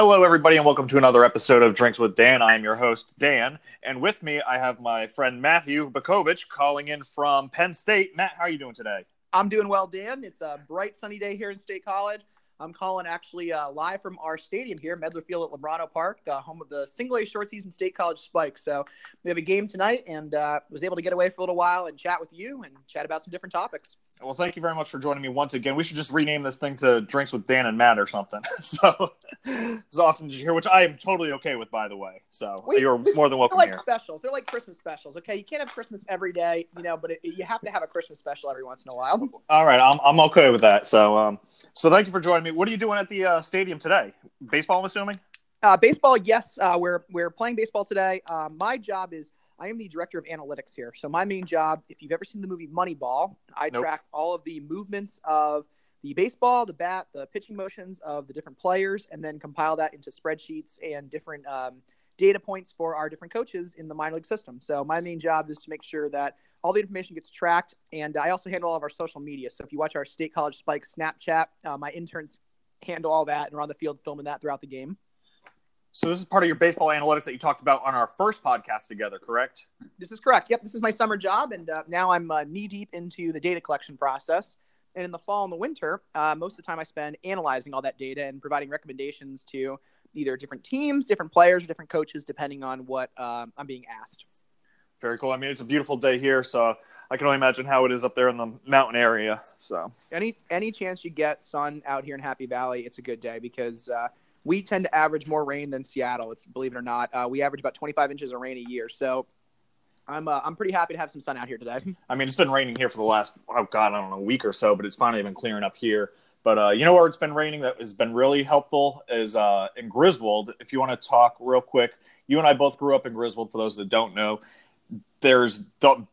Hello, everybody, and welcome to another episode of Drinks with Dan. I am your host, Dan, and with me I have my friend Matthew Bakovich calling in from Penn State. Matt, how are you doing today? I'm doing well, Dan. It's a bright, sunny day here in State College. I'm calling actually uh, live from our stadium here, Medlar Field at Lubrano Park, uh, home of the single A short season State College Spikes. So we have a game tonight, and uh, was able to get away for a little while and chat with you and chat about some different topics. Well, thank you very much for joining me once again. We should just rename this thing to Drinks with Dan and Matt or something. so as often as you hear, which I am totally okay with, by the way. So We- you're more than welcome They're like here. specials. They're like Christmas specials. Okay, you can't have Christmas every day, you know, but it, you have to have a Christmas special every once in a while. All right, I'm I'm okay with that. So um, so thank you for joining me. What are you doing at the uh, stadium today? Baseball, I'm assuming. Uh, baseball, yes, uh, we're we're playing baseball today. Um, my job is I am the director of analytics here. So my main job, if you've ever seen the movie Moneyball, I Nope. track all of the movements of the baseball, the bat, the pitching motions of the different players, and then compile that into spreadsheets and different um, data points for our different coaches in the minor league system. So my main job is to make sure that all the information gets tracked, and I also handle all of our social media. So if you watch our State College Spike Snapchat, uh, my interns handle all that and are on the field filming that throughout the game. So this is part of your baseball analytics that you talked about on our first podcast together, correct? This is correct. Yep, this is my summer job, and uh, now I'm uh, knee deep into the data collection process. And in the fall and the winter, uh, most of the time I spend analyzing all that data and providing recommendations to either different teams, different players, or different coaches, depending on what um I'm being asked. Very cool. I mean, it's a beautiful day here, so I can only imagine how it is up there in the mountain area. So Any any chance you get sun out here in Happy Valley, it's a good day because uh, we tend to average more rain than Seattle. It's believe it or not, uh, we average about 25 inches of rain a year. So I'm uh, I'm pretty happy to have some sun out here today. I mean, it's been raining here for the last oh god, I don't know, a week or so, but it's finally been clearing up here. But uh, you know where it's been raining that has been really helpful is uh, in Griswold. If you want to talk real quick, you and I both grew up in Griswold. For those that don't know, there's the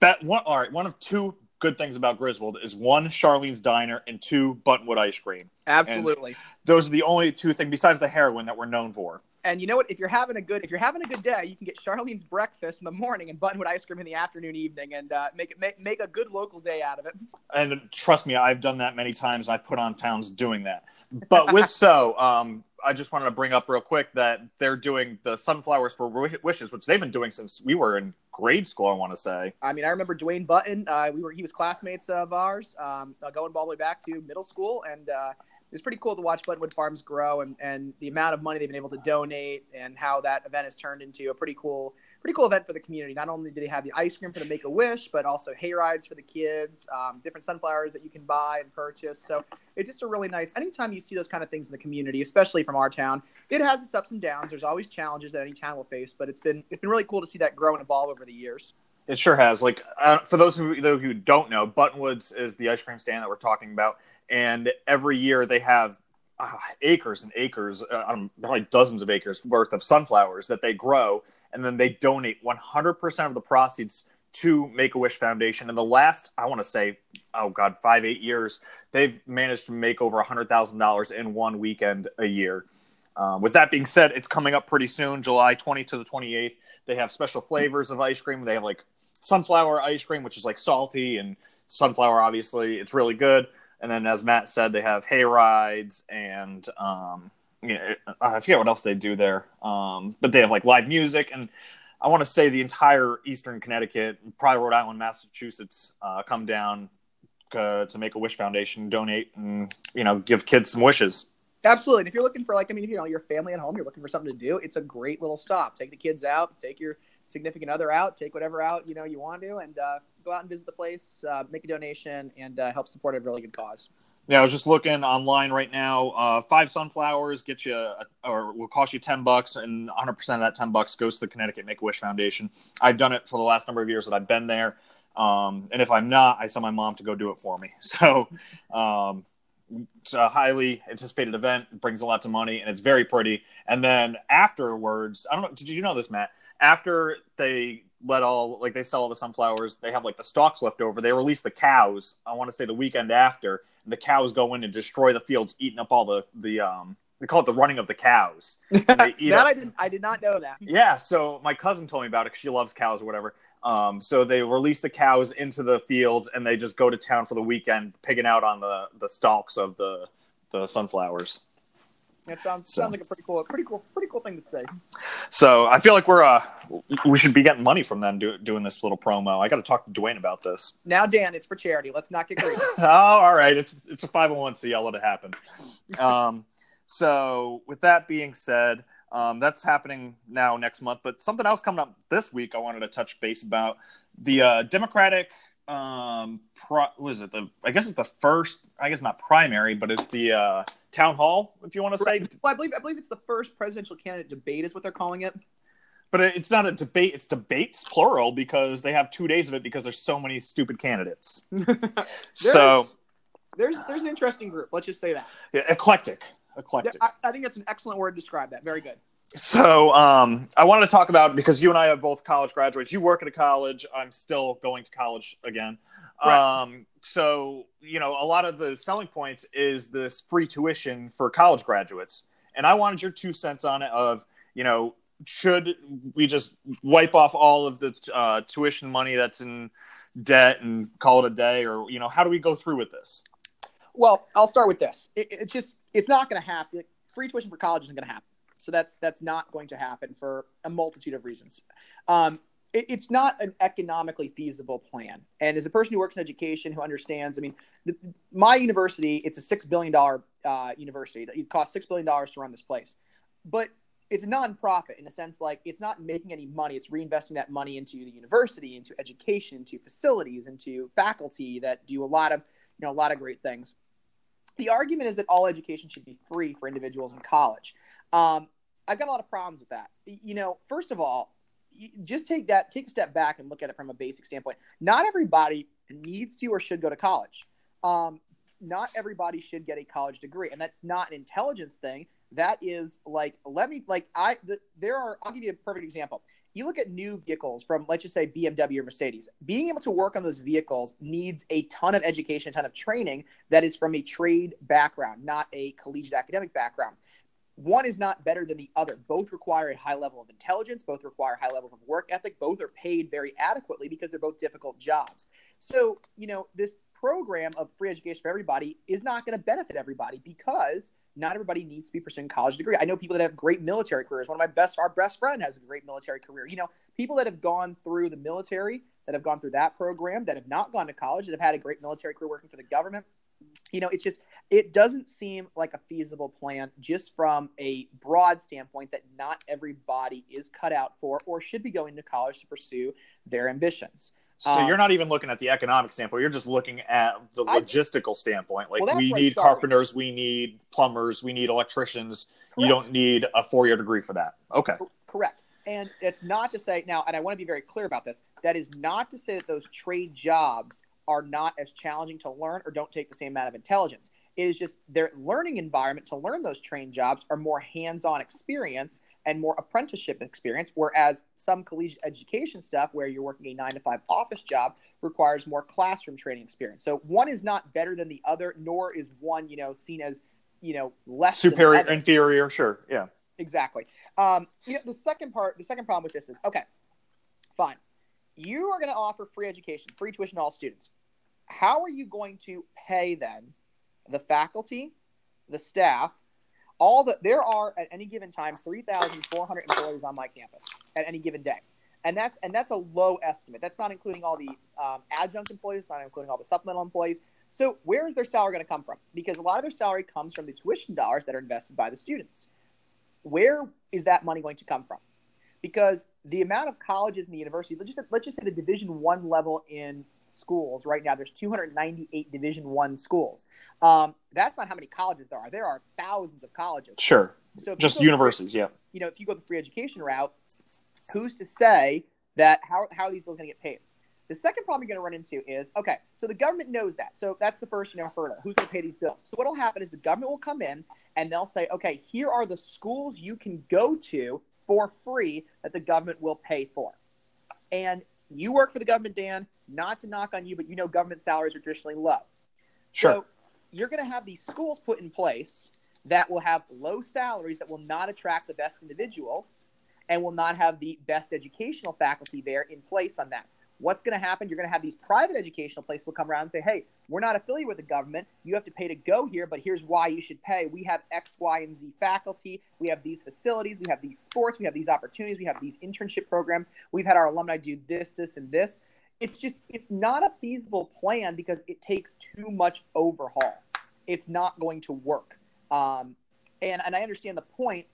bet one. All right, one of two good things about Griswold is one Charlene's Diner and two Buttonwood Ice Cream. Absolutely. Those are the only two things besides the heroin that we're known for. And you know what? If you're having a good if you're having a good day, you can get Charlene's breakfast in the morning and Buttonwood ice cream in the afternoon, evening, and uh, make it make, make a good local day out of it. and trust me, I've done that many times. I put on pounds doing that. But with so, um, I just wanted to bring up real quick that they're doing the sunflowers for wishes, which they've been doing since we were in grade school. I want to say. I mean, I remember Dwayne Button. Uh, we were he was classmates of ours, um, uh, going all the way back to middle school, and uh, it was pretty cool to watch Buttonwood Farms grow and, and the amount of money they've been able to donate and how that event has turned into a pretty cool pretty cool event for the community. Not only do they have the ice cream for the Make a Wish, but also hay rides for the kids, um, different sunflowers that you can buy and purchase. So it's just a really nice. Anytime you see those kind of things in the community, especially from our town, it has its ups and downs. There's always challenges that any town will face, but it's been it's been really cool to see that grow and evolve over the years. It sure has. Like uh, for those who, though, who don't know, Buttonwoods is the ice cream stand that we're talking about, and every year they have uh, acres and acres, uh, probably dozens of acres worth of sunflowers that they grow, and then they donate 100% of the proceeds to Make a Wish Foundation. In the last, I want to say, oh god, five eight years, they've managed to make over $100,000 in one weekend a year. Um, with that being said, it's coming up pretty soon, July 20 to the 28th. They have special flavors of ice cream. They have like sunflower ice cream, which is like salty, and sunflower, obviously, it's really good. And then, as Matt said, they have hay rides and um, I forget what else they do there. Um, but they have like live music, and I want to say the entire Eastern Connecticut, probably Rhode Island, Massachusetts, uh, come down uh, to make a Wish Foundation, donate, and you know, give kids some wishes. Absolutely. And if you're looking for like, I mean, if you know your family at home, you're looking for something to do, it's a great little stop. Take the kids out, take your significant other out, take whatever out you know you want to, and uh, go out and visit the place, uh, make a donation, and uh, help support a really good cause. Yeah, I was just looking online right now. Uh, five sunflowers get you, a, or will cost you ten bucks, and 100 percent of that ten bucks goes to the Connecticut Make a Wish Foundation. I've done it for the last number of years that I've been there, um, and if I'm not, I tell my mom to go do it for me. So, um, it's a highly anticipated event. It brings lots of money, and it's very pretty. And then afterwards, I don't know. Did you know this, Matt? After they let all like they sell all the sunflowers, they have like the stalks left over. They release the cows. I want to say the weekend after, and the cows go in and destroy the fields, eating up all the the um. They call it the running of the cows. that they eat up- I didn't, I did not know that. Yeah, so my cousin told me about it because she loves cows or whatever. Um, so they release the cows into the fields and they just go to town for the weekend, pigging out on the the stalks of the the sunflowers. That sounds So- sounds like a pretty cool, pretty cool, pretty cool thing to say. So I feel like we're uh we should be getting money from them do, doing this little promo. I got to talk to Dwayne about this. Now, Dan, it's for charity. Let's not get greedy. oh, all right. It's it's a five hundred one c. I'll let it happen. Um, so with that being said, um, that's happening now next month. But something else coming up this week, I wanted to touch base about the uh, Democratic. Um, pro, was it the? I guess it's the first. I guess not primary, but it's the uh, town hall, if you want to say. well, I believe I believe it's the first presidential candidate debate is what they're calling it. But it's not a debate. It's debates plural because they have two days of it because there's so many stupid candidates. so There's there's an interesting group. Let's just say that. yeah, eclectic, Yeah, eclectic. I, I think that's an excellent word to describe that. Very good. So um, I wanted to talk about because you and I are both college graduates. You work at a college. I'm still going to college again. Correct. Um, so you know, a lot of the selling points is this free tuition for college graduates, and I wanted your two cents on it. Of you know, should we just wipe off all of the uh, tuition money that's in debt and call it a day, or you know, how do we go through with this? Well, I'll start with this. It, it's just it's not going to happen. Free tuition for college isn't going to happen. So that's that's not going to happen for a multitude of reasons. Um, it's not an economically feasible plan. And as a person who works in education, who understands, I mean, the, my university, it's a six billion dollar uh, university. It costs six billion dollars to run this place, but it's a nonprofit in a sense like it's not making any money. It's reinvesting that money into the university into education into facilities into faculty that do a lot of you know a lot of great things. The argument is that all education should be free for individuals in college. Um, i've got a lot of problems with that. You know first of all just take that take a step back and look at it from a basic standpoint. Not everybody needs to or should go to college. Um, not everybody should get a college degree and that's not an intelligence thing. That is like let me like i the, there are i'll give you a perfect example. You look at new vehicles from let's just say bmw or mercedes. Being able to work on those vehicles needs a ton of education a ton of training that is from a trade background not a collegiate academic background one is not better than the other both require a high level of intelligence both require high levels of work ethic both are paid very adequately because they're both difficult jobs so you know this program of free education for everybody is not going to benefit everybody because not everybody needs to be pursuing college degree. I know people that have great military careers. One of my best, our best friend has a great military career. You know, people that have gone through the military, that have gone through that program, that have not gone to college, that have had a great military career working for the government. You know, it's just, it doesn't seem like a feasible plan just from a broad standpoint that not everybody is cut out for or should be going to college to pursue their ambitions. So Um, you're not even looking at the economic standpoint. You're just looking at the I- logistical standpoint. Like Well, we need carpenters, we need plumbers, we need electricians. You don't need a four year degree for that. Okay. Correct. And it's not to say now, and I want to be very clear about this. That is not to say that those trade jobs are not as challenging to learn or don't take the same amount of intelligence. Is just their learning environment to learn those trained jobs are more hands-on experience and more apprenticeship experience, whereas some collegiate education stuff, where you're working a nine to five office job, requires more classroom training experience. So one is not better than the other, nor is one, you know, seen as, you know, less Superior, inferior, sure. Yeah. Exactly. Um, you know, the second part, the second problem with this is okay, fine. You are going to offer free education, free tuition to all students. How are you going to pay then the faculty, the staff, all the there are at any given time 3,400 employees on my campus at any given day. And that's and that's a low estimate. That's not including all the um, adjunct employees, not including all the supplemental employees. So where is their salary going to come from? Because a lot of their salary comes from the tuition dollars that are invested by the students where is that money going to come from? Because the amount of colleges in the university, let's just let's just say the Division One level in schools right now, there's 298 Division One schools. Um, that's not how many colleges there are. There are thousands of colleges. Sure. So Just the free- universities. Yeah. you know, if you go the free education route, who's to say that how, how are these bills going to get paid? The second problem you're going to run into is okay, so the government knows that. So that's the first you know hurdle. Who's going to pay these bills? So what will happen is the government will come in and they'll say, okay, here are the schools you can go to for free that the government will pay for. And you work for the government, Dan. Not to knock on you, but you know government salaries are traditionally low. Sure. So you're going to have these schools put in place that will have low salaries that will not attract the best individuals and will not have the best educational faculty there in place on that. What's going to happen? You're going to have these private educational places will come around and say, hey, we're not affiliated with the government. You have to pay to go here, but here's why you should pay. We have X, Y, and Z faculty. We have these facilities. We have these sports. We have these opportunities. We have these internship programs. We've had our alumni do this, this, and this. It's just, it's not a feasible plan because it takes too much overhaul. It's not going to work. Um, and, and I understand the point.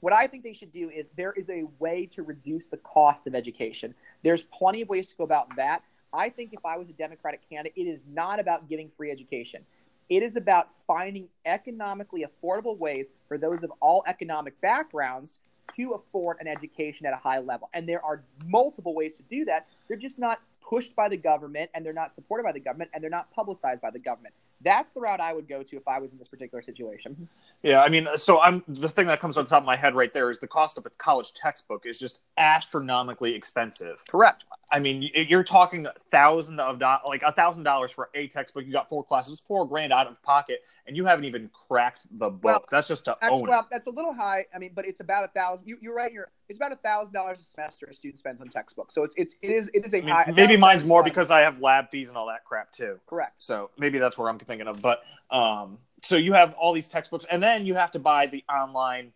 What I think they should do is there is a way to reduce the cost of education. There's plenty of ways to go about that. I think if I was a Democratic candidate, it is not about giving free education. It is about finding economically affordable ways for those of all economic backgrounds to afford an education at a high level. And there are multiple ways to do that. They're just not pushed by the government and they're not supported by the government and they're not publicized by the government. That's the route I would go to if I was in this particular situation. Yeah, I mean, so I'm the thing that comes on top of my head right there is the cost of a college textbook is just astronomically expensive. Correct. I mean, you're talking thousand of dollars, like a thousand dollars for a textbook. You got four classes, four grand out of pocket, and you haven't even cracked the book. Well, that's just to own well, it. that's a little high. I mean, but it's about a thousand. You, are right. You're it's about a thousand dollars a semester a student spends on textbooks. So it's it's it is it is a I mean, high. Maybe mine's more because I have lab fees and all that crap too. Correct. So maybe that's where I'm thinking of. But um, so you have all these textbooks, and then you have to buy the online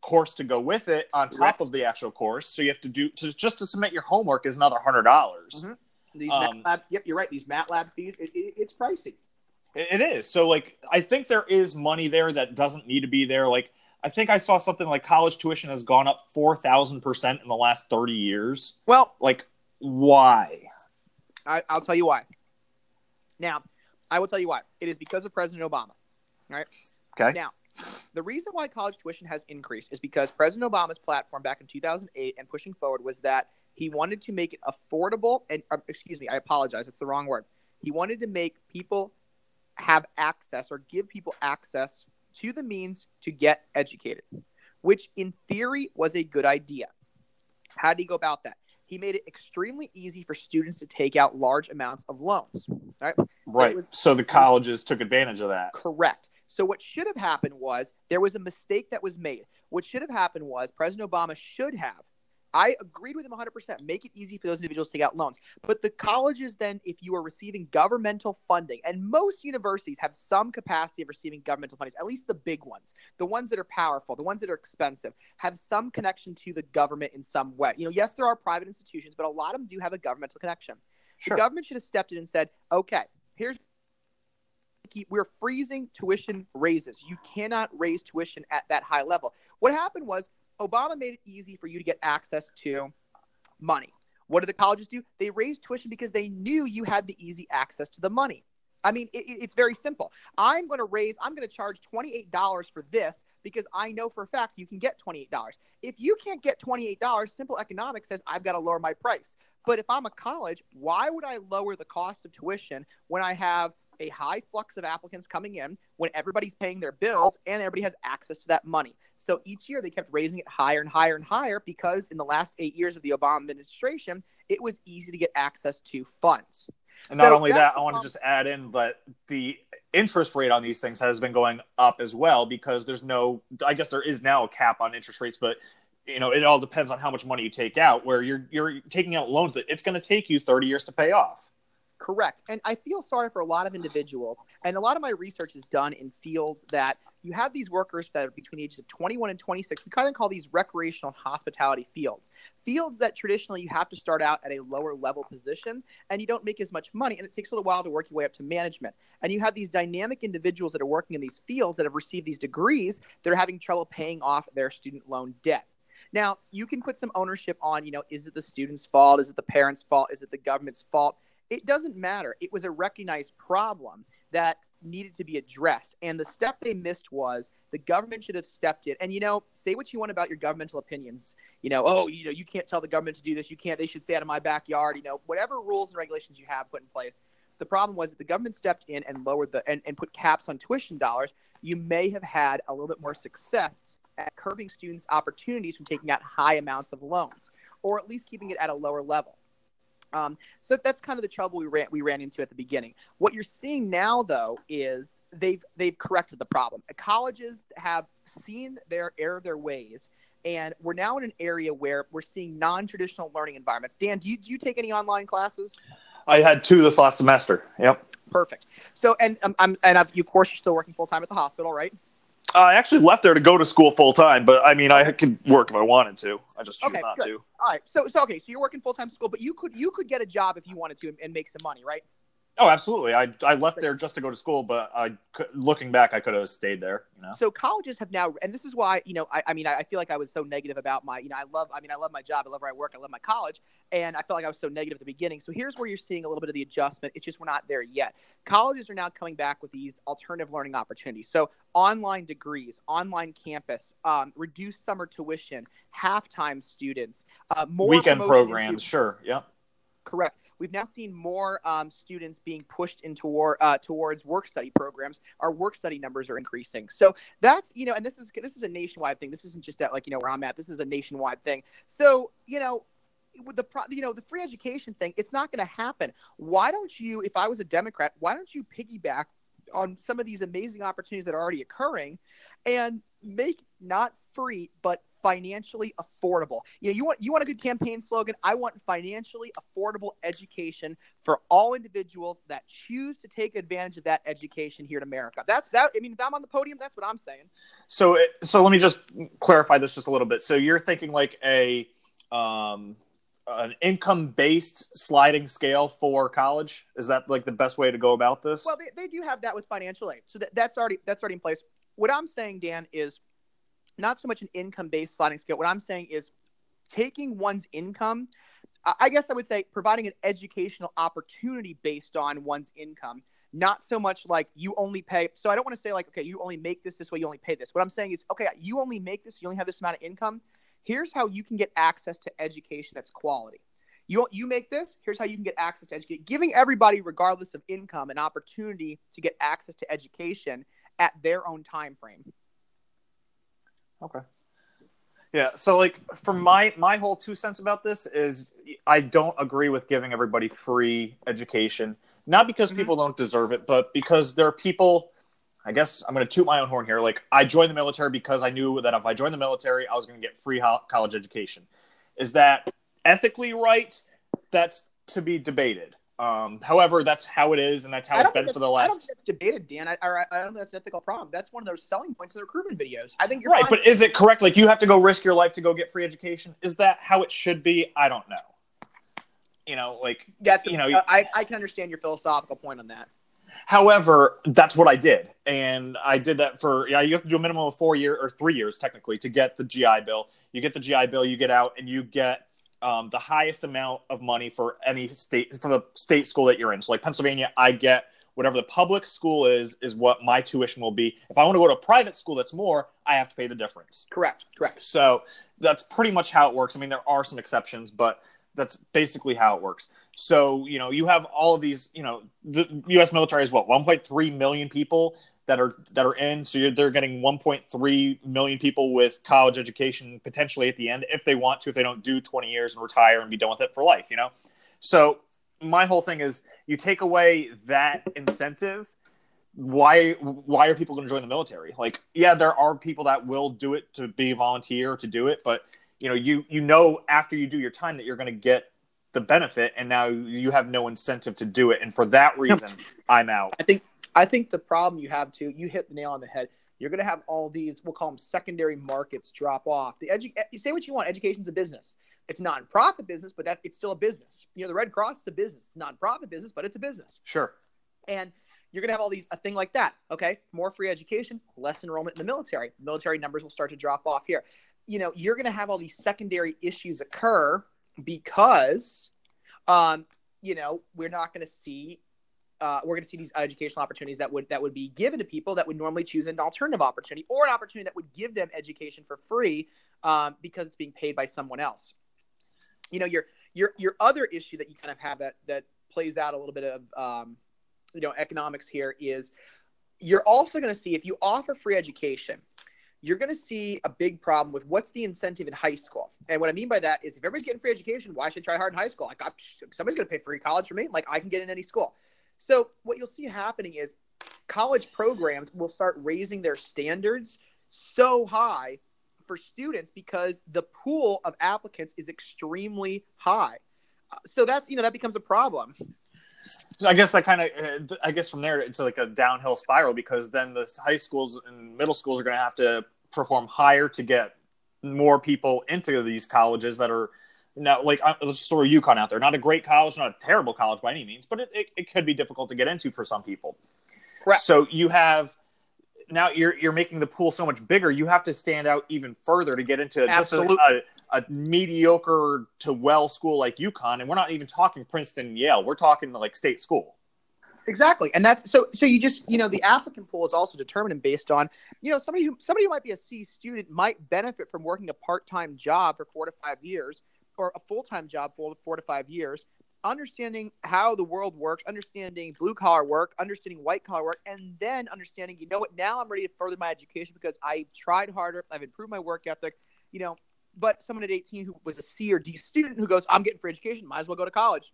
course to go with it on top of the actual course. So you have to do to, just to submit your homework is another hundred dollars. Mm-hmm. These um, MATLAB, yep, you're right. These MATLAB fees, it, it, it's pricey. It is. So like, I think there is money there that doesn't need to be there. Like, I think I saw something like college tuition has gone up four thousand percent in the last thirty years. Well, like, why? I, I'll tell you why. Now, I will tell you why. It is because of President Obama. Right. Okay. Now, the reason why college tuition has increased is because President Obama's platform back in 2008 and pushing forward was that he wanted to make it affordable and uh, excuse me, I apologize, it's the wrong word. He wanted to make people have access or give people access to the means to get educated, which in theory was a good idea. How did he go about that? He made it extremely easy for students to take out large amounts of loans. Right. Right. Was, so the colleges took advantage of that. Correct. So what should have happened was there was a mistake that was made. What should have happened was President Obama should have I agreed with him 100%. Make it easy for those individuals to take out loans. But the colleges, then, if you are receiving governmental funding, and most universities have some capacity of receiving governmental funding, at least the big ones, the ones that are powerful, the ones that are expensive, have some connection to the government in some way. You know, yes, there are private institutions, but a lot of them do have a governmental connection. Sure. The government should have stepped in and said, okay, here's we're freezing tuition raises. You cannot raise tuition at that high level. What happened was Obama made it easy for you to get access to money. What did the colleges do? They raised tuition because they knew you had the easy access to the money. I mean, it, it's very simple. I'm going to raise, I'm going to charge $28 for this because I know for a fact you can get $28. If you can't get $28, simple economics says I've got to lower my price. But if I'm a college, why would I lower the cost of tuition when I have a high flux of applicants coming in when everybody's paying their bills and everybody has access to that money. So each year they kept raising it higher and higher and higher because in the last eight years of the Obama administration, it was easy to get access to funds. And not so only that, I want to just add in that the interest rate on these things has been going up as well because there's no, I guess there is now a cap on interest rates, but you know, it all depends on how much money you take out. Where you're you're taking out loans that it's going to take you 30 years to pay off. Correct. And I feel sorry for a lot of individuals. And a lot of my research is done in fields that you have these workers that are between the ages of 21 and 26. We kind of call these recreational hospitality fields. Fields that traditionally you have to start out at a lower level position and you don't make as much money. And it takes a little while to work your way up to management. And you have these dynamic individuals that are working in these fields that have received these degrees that are having trouble paying off their student loan debt. Now, you can put some ownership on, you know, is it the student's fault? Is it the parent's fault? Is it the government's fault? It doesn't matter. It was a recognized problem that needed to be addressed. And the step they missed was the government should have stepped in. And you know, say what you want about your governmental opinions. You know, oh, you know, you can't tell the government to do this. You can't. They should stay out of my backyard. You know, whatever rules and regulations you have put in place. The problem was that the government stepped in and lowered the and, and put caps on tuition dollars. You may have had a little bit more success at curbing students' opportunities from taking out high amounts of loans, or at least keeping it at a lower level. Um, so that's kind of the trouble we ran we ran into at the beginning. What you're seeing now, though, is they've they've corrected the problem. Colleges have seen their error of their ways and we're now in an area where we're seeing non-traditional learning environments. Dan, do you do you take any online classes? I had two this last semester. Yep. Perfect. So, and um, I'm and I've, you, of course, you're still working full time at the hospital, right? I actually left there to go to school full time, but I mean, I could work if I wanted to. I just choose Okay, not good. to. All right. So, so okay. So you're working full time school, but you could you could get a job if you wanted to and, and make some money, right? Oh, absolutely. I I left there just to go to school, but I looking back, I could have stayed there. You know. So colleges have now, and this is why you know, I, I mean, I, I feel like I was so negative about my, you know, I love, I mean, I love my job, I love where I work, I love my college, and I felt like I was so negative at the beginning. So here's where you're seeing a little bit of the adjustment. It's just we're not there yet. Colleges are now coming back with these alternative learning opportunities. So online degrees, online campus, um, reduced summer tuition, halftime students, uh, more Weekend programs, sure. Yep. Correct. We've now seen more um, students being pushed into war, uh, towards work study programs. Our work study numbers are increasing. So that's you know, and this is this is a nationwide thing. This isn't just at like you know where I'm at. This is a nationwide thing. So you know, with the pro- you know the free education thing, it's not going to happen. Why don't you? If I was a Democrat, why don't you piggyback on some of these amazing opportunities that are already occurring, and make not free but financially affordable. You know, you want you want a good campaign slogan. I want financially affordable education for all individuals that choose to take advantage of that education here in America. That's that. I mean, if I'm on the podium, that's what I'm saying. So, so let me just clarify this just a little bit. So, you're thinking like a um, an income based sliding scale for college? Is that like the best way to go about this? Well, they, they do have that with financial aid, so that, that's already that's already in place. What I'm saying, Dan, is not so much an income based sliding scale. What I'm saying is taking one's income. I guess I would say providing an educational opportunity based on one's income, not so much like you only pay. So I don't want to say like, okay, you only make this this way, you only pay this. What I'm saying is, okay, you only make this, you only have this amount of income. Here's how you can get access to education that's quality. You, you make this, here's how you can get access to education. Giving everybody, regardless of income, an opportunity to get access to education at their own time frame. Okay. Yeah, so like for my my whole two cents about this is I don't agree with giving everybody free education. Not because Mhm. people don't deserve it, but because there are people I guess I'm going to toot my own horn here. Like I joined the military because I knew that if I joined the military, I was going to get free ho- college education. Is that ethically right? That's to be debated. Um, however, that's how it is, and that's how it's been for the that's- I don't last. think that's debated, Dan. I, I, I don't think that's an ethical problem. That's one of those selling points in the recruitment videos. I think you're Right, but is it correct? Like you have to go risk your life to go get free education. Is that how it should be? I don't know. You know, like that's you know, I, I can understand your philosophical point on that. However, that's what I did, and I did that for yeah. You have to do a minimum of four year or three years technically to get the GI Bill. You get the GI Bill, you get out, and you get um, the highest amount of money for any state for the state school that you're in. So, like Pennsylvania, I get whatever the public school is is what my tuition will be. If I want to go to a private school that's more, I have to pay the difference. Correct. Correct. So that's pretty much how it works. I mean, there are some exceptions, but that's basically how it works. So, you know, you have all of these, you know, the US military is what, 1.3 million people that are that are in. So they're getting 1.3 million people with college education potentially at the end if they want to if they don't do 20 years and retire and be done with it for life, you know. So my whole thing is you take away that incentive why why are people going to join the military like yeah there are people that will do it to be a volunteer to do it but you know you you know after you do your time that you're going to get the benefit and now you have no incentive to do it and for that reason i'm out I think I think the problem you have too, you hit the nail on the head. You're going to have all these, we'll call them secondary markets drop off. The edu- eh, you say what you want. Education's a business. It's non-profit business, but that it's still a business. You know, the Red Cross is a business, it's non-profit business, but it's a business. sure And you're going to have all these a thing like that. Okay, more free education, less enrollment in the military. Military numbers will start to drop off here. You know, you're going to have all these secondary issues occur because, um, you know, we're not going to see. Uh, we're going to see these educational opportunities that would that would be given to people that would normally choose an alternative opportunity or an opportunity that would give them education for free um, because it's being paid by someone else. You know, your your your other issue that you kind of have that that plays out a little bit of um, you know economics here is you're also going to see if you offer free education you're going to see a big problem with what's the incentive in high school and what i mean by that is if everybody's getting free education why should I try hard in high school like I'm, somebody's going to pay free college for me like i can get in any school so what you'll see happening is college programs will start raising their standards so high for students because the pool of applicants is extremely high. Uh, So that's you know that becomes a problem. I guess that kind of, I guess from there it's like a downhill spiral because then the high schools and middle schools are going to have to perform higher to get more people into these colleges that are now like uh, let's throw UConn out there. Not a great college, not a terrible college by any means, but it, it, it could be difficult to get into for some people. Correct. So you have now you're you're making the pool so much bigger. You have to stand out even further to get into just a, Absolutely. A, mediocre to well school like UConn, and we're not even talking Princeton, and Yale. We're talking like state school. Exactly, and that's so. So you just you know the applicant pool is also determined based on you know somebody who somebody who might be a C student might benefit from working a part time job for four to five years or a full time job for four to five years, understanding how the world works, understanding blue collar work, understanding white collar work, and then understanding you know what now I'm ready to further my education because I tried harder, I've improved my work ethic, you know. But someone at 18 who was a C or D student who goes, I'm getting free education, might as well go to college.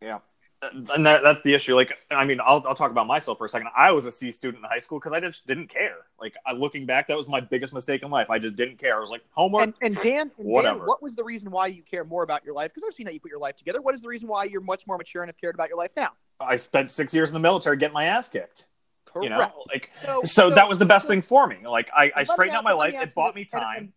Yeah. Uh, and that, that's the issue. Like, I mean, I'll, I'll talk about myself for a second. I was a C student in high school because I just didn't care. Like, I, looking back, that was my biggest mistake in life. I just didn't care. I was like, homework. And, and Dan, and Whatever. Dan, what was the reason why you care more about your life? Because I've seen how you put your life together. What is the reason why you're much more mature and have cared about your life now? I spent six years in the military getting my ass kicked. Correct. You know, like, so, that was the best thing for me. Like, I, I straightened out my life. It bought me time. and-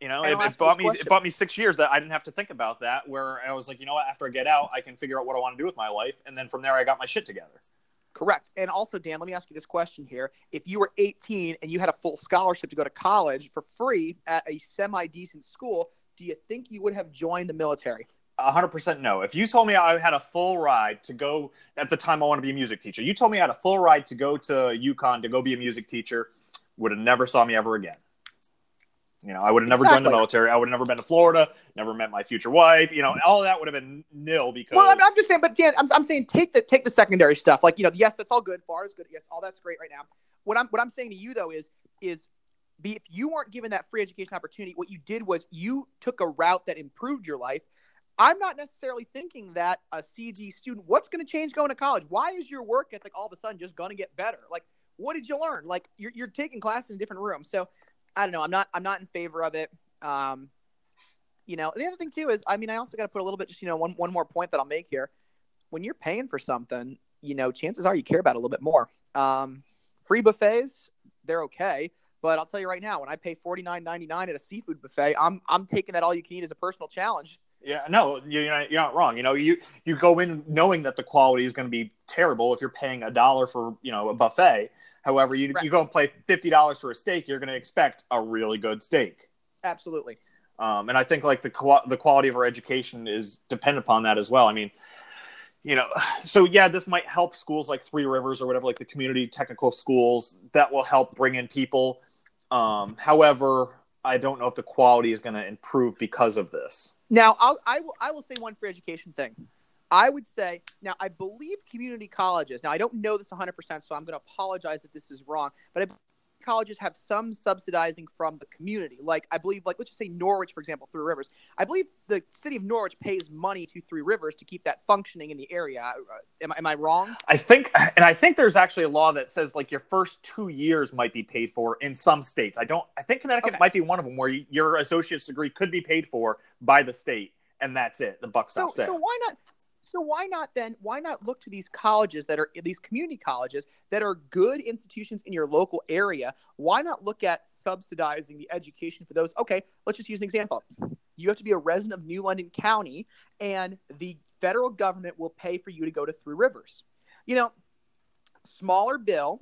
you know, it, it bought me. It bought me six years that I didn't have to think about that. Where I was like, you know what? After I get out, I can figure out what I want to do with my life, and then from there, I got my shit together. Correct. And also, Dan, let me ask you this question here. If you were 18 and you had a full scholarship to go to college for free at a semi decent school, do you think you would have joined the military? A hundred percent no. If you told me I had a full ride to go at the time I want to be a music teacher, you told me I had a full ride to go to UConn to go be a music teacher, would have never saw me ever again. You know, I would have never joined the military. I would have never been to Florida, never met my future wife. You know, all that would have been nil because Well, I'm, I'm just saying, but Dan, I'm, I'm saying take the take the secondary stuff. Like you know, yes, that's all good. Florida's good. Yes, all that's great right now. What I'm what I'm saying to you though is is be if you weren't given that free education opportunity, what you did was you took a route that improved your life. I'm not necessarily thinking that a CD student, what's going to change going to college? Why is your work ethic all of a sudden just going to get better? Like, what did you learn? Like, you're, you're taking classes in a different rooms. So, I don't know. I'm not I'm not in favor of it. Um, you know, the other thing too is, I mean, I also got to put a little bit, just you know, one one more point that I'll make here. When you're paying for something, you know, chances are you care about a little bit more. Um, free buffets, they're okay, but I'll tell you right now, when I pay forty nine ninety nine at a seafood buffet, I'm I'm taking that all you can eat as a personal challenge. Yeah, no, you're not, you're not wrong. You know, you you go in knowing that the quality is going to be terrible if you're paying a dollar for you know a buffet. However, you Right. you go and play fifty dollars for a steak, you're going to expect a really good steak. Absolutely. Um, and I think like the qua the quality of our education is dependent upon that as well. I mean, you know, so yeah, this might help schools like Three Rivers or whatever, like the community technical schools that will help bring in people. Um, however, I don't know if the quality is going to improve because of this. Now, I'll, I will I will say one free education thing. I would say now I believe community colleges. Now I don't know this 100, percent so I'm going to apologize if this is wrong. But I colleges have some subsidizing from the community. Like I believe, like let's just say Norwich, for example, Three Rivers. I believe the city of Norwich pays money to Three Rivers to keep that functioning in the area. Uh, Am, I- am I wrong? I think, and I think there's actually a law that says like your first two years might be paid for in some states. I don't. I think Connecticut Okay. might be one of them where your associate's degree could be paid for by the state, and that's it. The buck So, stops there. so why not? So why not then? Why not look to these colleges that are these community colleges that are good institutions in your local area? Why not look at subsidizing the education for those? Okay, let's just use an example. You have to be a resident of New London County, and the federal government will pay for you to go to Three Rivers. You know, smaller bill,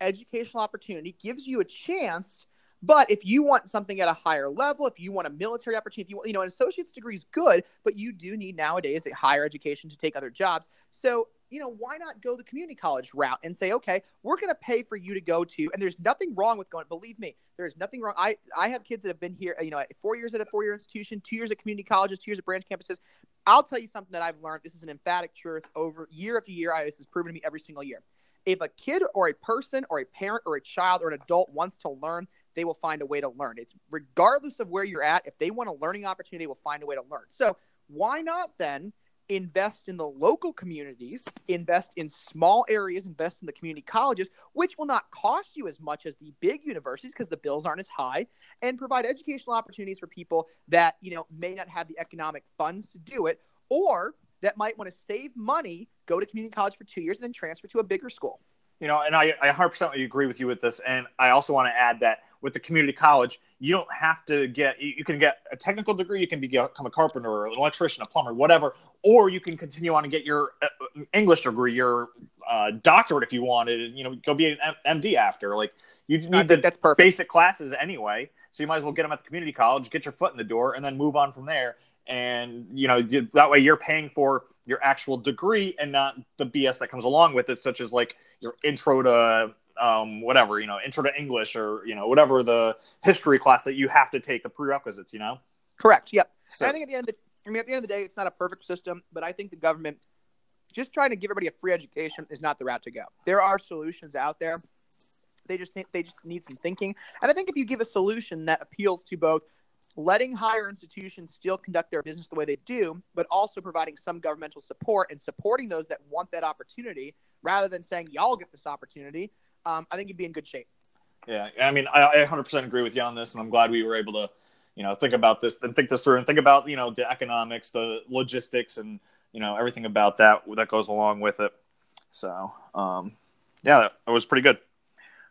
educational opportunity gives you a chance. But if you want something at a higher level, if you want a military opportunity, if you want, you know, an associate's degree is good, but you do need nowadays a higher education to take other jobs. So, you know, why not go the community college route and say, okay, we're going to pay for you to go to, and there's nothing wrong with going. Believe me, there's nothing wrong. I I have kids that have been here, you know, four years at a four year institution, two years at community colleges, two years at branch campuses. I'll tell you something that I've learned. This is an emphatic truth over year after year. I, this is proven to me every single year. If a kid or a person or a parent or a child or an adult wants to learn, they will find a way to learn. It's regardless of where you're at. If they want a learning opportunity, they will find a way to learn. So why not then invest in the local communities, invest in small areas, invest in the community colleges, which will not cost you as much as the big universities because the bills aren't as high, and provide educational opportunities for people that you know may not have the economic funds to do it, or that might want to save money, go to community college for two years, and then transfer to a bigger school. You know, and I, I 100% agree with you with this. And I also want to add that with the community college, you don't have to get, you, can get a technical degree, you can become a carpenter or an electrician, a plumber, whatever, or you can continue on and get your uh, English degree, your uh, doctorate if you wanted, and, you know, go be an MD after. Like, you need the that's perfect. basic classes anyway. So you might as well get them at the community college, get your foot in the door, and then move on from there and you know that way you're paying for your actual degree and not the bs that comes along with it such as like your intro to um, whatever you know intro to english or you know whatever the history class that you have to take the prerequisites you know? Correct yep. So, i think at the end of the, i mean at the end of the day it's not a perfect system but i think the government just trying to give everybody a free education is not the route to go. There are solutions out there. They just think they just need some thinking. And i think if you give a solution that appeals to both letting higher institutions still conduct their business the way they do, but also providing some governmental support and supporting those that want that opportunity rather than saying, y'all get this opportunity, um, I think you'd be in good shape. Yeah, I mean, I, I 100% agree with you on this, and I'm glad we were able to, you know, think about this and think this through and think about, you know, the economics, the logistics, and, you know, everything about that that goes along with it. So, um, yeah, that was pretty good.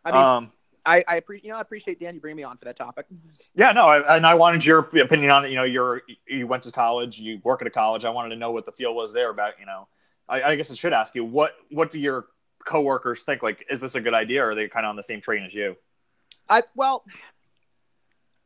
I mean, um, I, I appreciate you know I appreciate Dan you bring me on for that topic. Yeah, no, I, and I wanted your opinion on it. You know, you're you went to college, you work at a college. I wanted to know what the feel was there about. You know, I, I guess I should ask you what what do your coworkers think? Like, is this a good idea, or are they kind of on the same train as you? I well,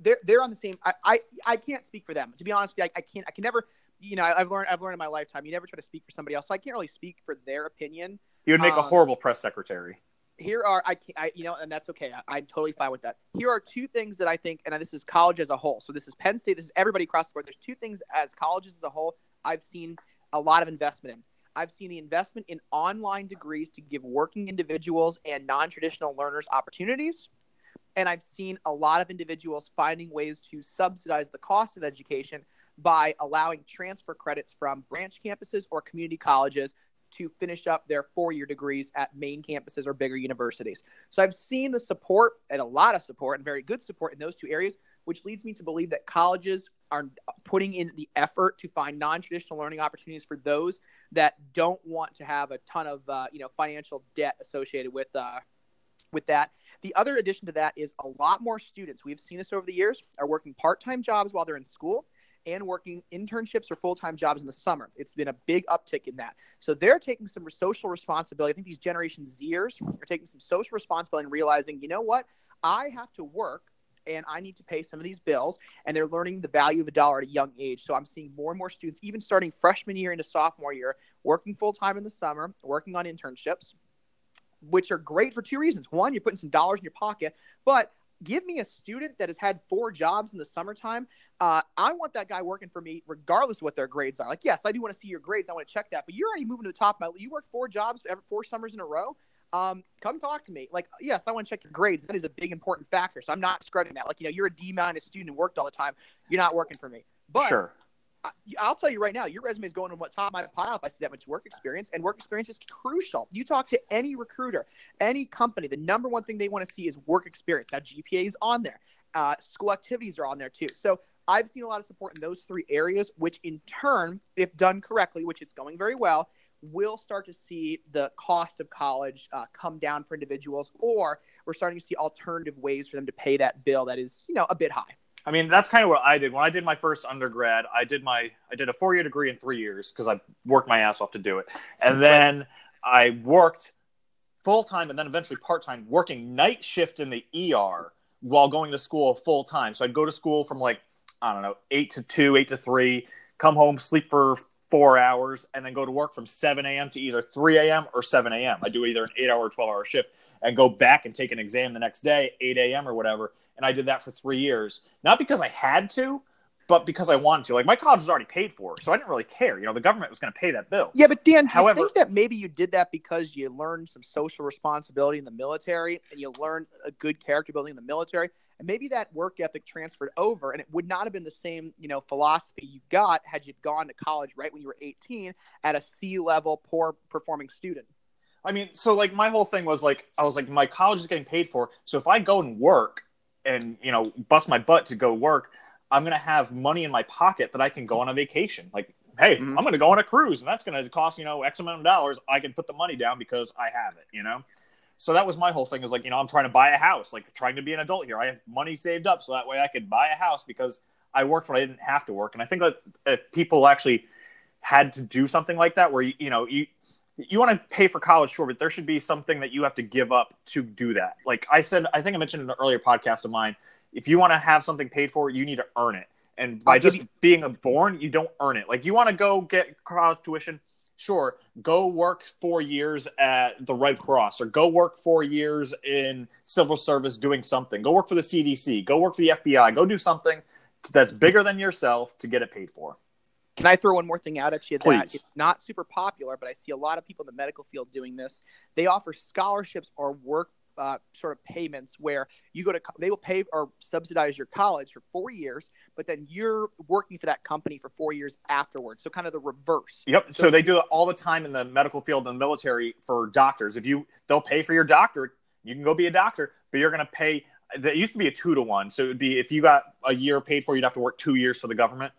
they're they're on the same. I I, I can't speak for them. To be honest, I, I can't. I can never. You know, I've learned I've learned in my lifetime. You never try to speak for somebody else, so I can't really speak for their opinion. You would make um, a horrible press secretary here are I, I you know, and that's okay. I, am totally fine with that. Here are two things that I think, and this is college as a whole. So this is Penn State. This is everybody across the board. There's two things as colleges as a whole. I've seen a lot of investment in. I've seen the investment in online degrees to give working individuals and non-traditional learners opportunities. And I've seen a lot of individuals finding ways to subsidize the cost of education by allowing transfer credits from branch campuses or community colleges to finish up their four year degrees at main campuses or bigger universities. So I've seen the support and a lot of support and very good support in those two areas, which leads me to believe that colleges are putting in the effort to find non traditional learning opportunities for those that don't want to have a ton of uh, you know financial debt associated with. Uh, with that. The other addition to that is a lot more students. We've seen this over the years are working part-time jobs while they're in school and working internships or full time jobs in the summer. It's been a big uptick in that. So they're taking some social responsibility. I think these Generation Zers are taking some social responsibility and realizing, you know what? I have to work and I need to pay some of these bills. And they're learning the value of a dollar at a young age. So I'm seeing more and more students, even starting freshman year into sophomore year, working full time in the summer, working on internships, which are great for two reasons. One, you're putting some dollars in your pocket, but give me a student that has had four jobs in the summertime. Uh, I want that guy working for me, regardless of what their grades are. Like, yes, I do want to see your grades. I want to check that. But you're already moving to the top. my You worked four jobs four summers in a row. Um, come talk to me. Like, yes, I want to check your grades. That is a big important factor. So I'm not scrubbing that. Like, you know, you're a D minus student and worked all the time. You're not working for me. But sure. I'll tell you right now, your resume is going on what top my pile if I see that much work experience, and work experience is crucial. You talk to any recruiter, any company, the number one thing they want to see is work experience. Now, GPA is on there, uh, school activities are on there too. So I've seen a lot of support in those three areas, which in turn, if done correctly, which it's going very well, will start to see the cost of college uh, come down for individuals, or we're starting to see alternative ways for them to pay that bill that is, you know, a bit high. I mean, that's kind of what I did when I did my first undergrad. I did my I did a four year degree in three years because I worked my ass off to do it, and then I worked full time and then eventually part time, working night shift in the ER while going to school full time. So I'd go to school from like I don't know eight to two, eight to three, come home, sleep for four hours, and then go to work from seven a.m. to either three a.m. or seven a.m. I do either an eight hour or twelve hour shift, and go back and take an exam the next day, eight a.m. or whatever and I did that for three years. Not because I had to, but because I wanted to. Like my college was already paid for, so I didn't really care. You know, the government was going to pay that bill. Yeah, but Dan, However- you think that maybe you did that because you learned some social responsibility in the military and you learned a good character building in the military? And maybe that work ethic transferred over and it would not have been the same, you know, philosophy you got had you gone to college right when you were 18 at a C level poor performing student. I mean, so like my whole thing was like I was like my college is getting paid for, so if I go and work and you know bust my butt to go work, I'm gonna have money in my pocket that I can go on a vacation. Like, hey, Mhm. I'm gonna go on a cruise, and that's gonna cost you know X amount of dollars. I can put the money down because I have it. You know. So that was my whole thing is like, you know, I'm trying to buy a house, like trying to be an adult here. I have money saved up so that way I could buy a house because I worked when I didn't have to work. And I think that if people actually had to do something like that, where you, you know, you you want to pay for college, sure, but there should be something that you have to give up to do that. Like I said, I think I mentioned in an earlier podcast of mine, if you want to have something paid for, you need to earn it. And by just you- being a born, you don't earn it. Like you want to go get college tuition, sure, go work four years at the Red Cross or go work four years in civil service doing something. Go work for the CDC, go work for the FBI, go do something that's bigger than yourself to get it paid for. Can I throw one more thing out at you? That it's not super popular, but I see a lot of people in the medical field doing this. They offer scholarships or work uh, sort of payments where you go to they will pay or subsidize your college for four years, but then you're working for that company for four years afterwards. So kind of the reverse. Yep. So- So they do it all the time in the medical field and the military for doctors. If you they'll pay for your doctorate, you can go be a doctor, but you're going to pay. That used to be a two to one. So it would be if you got a year paid for, you'd have to work two years for the government.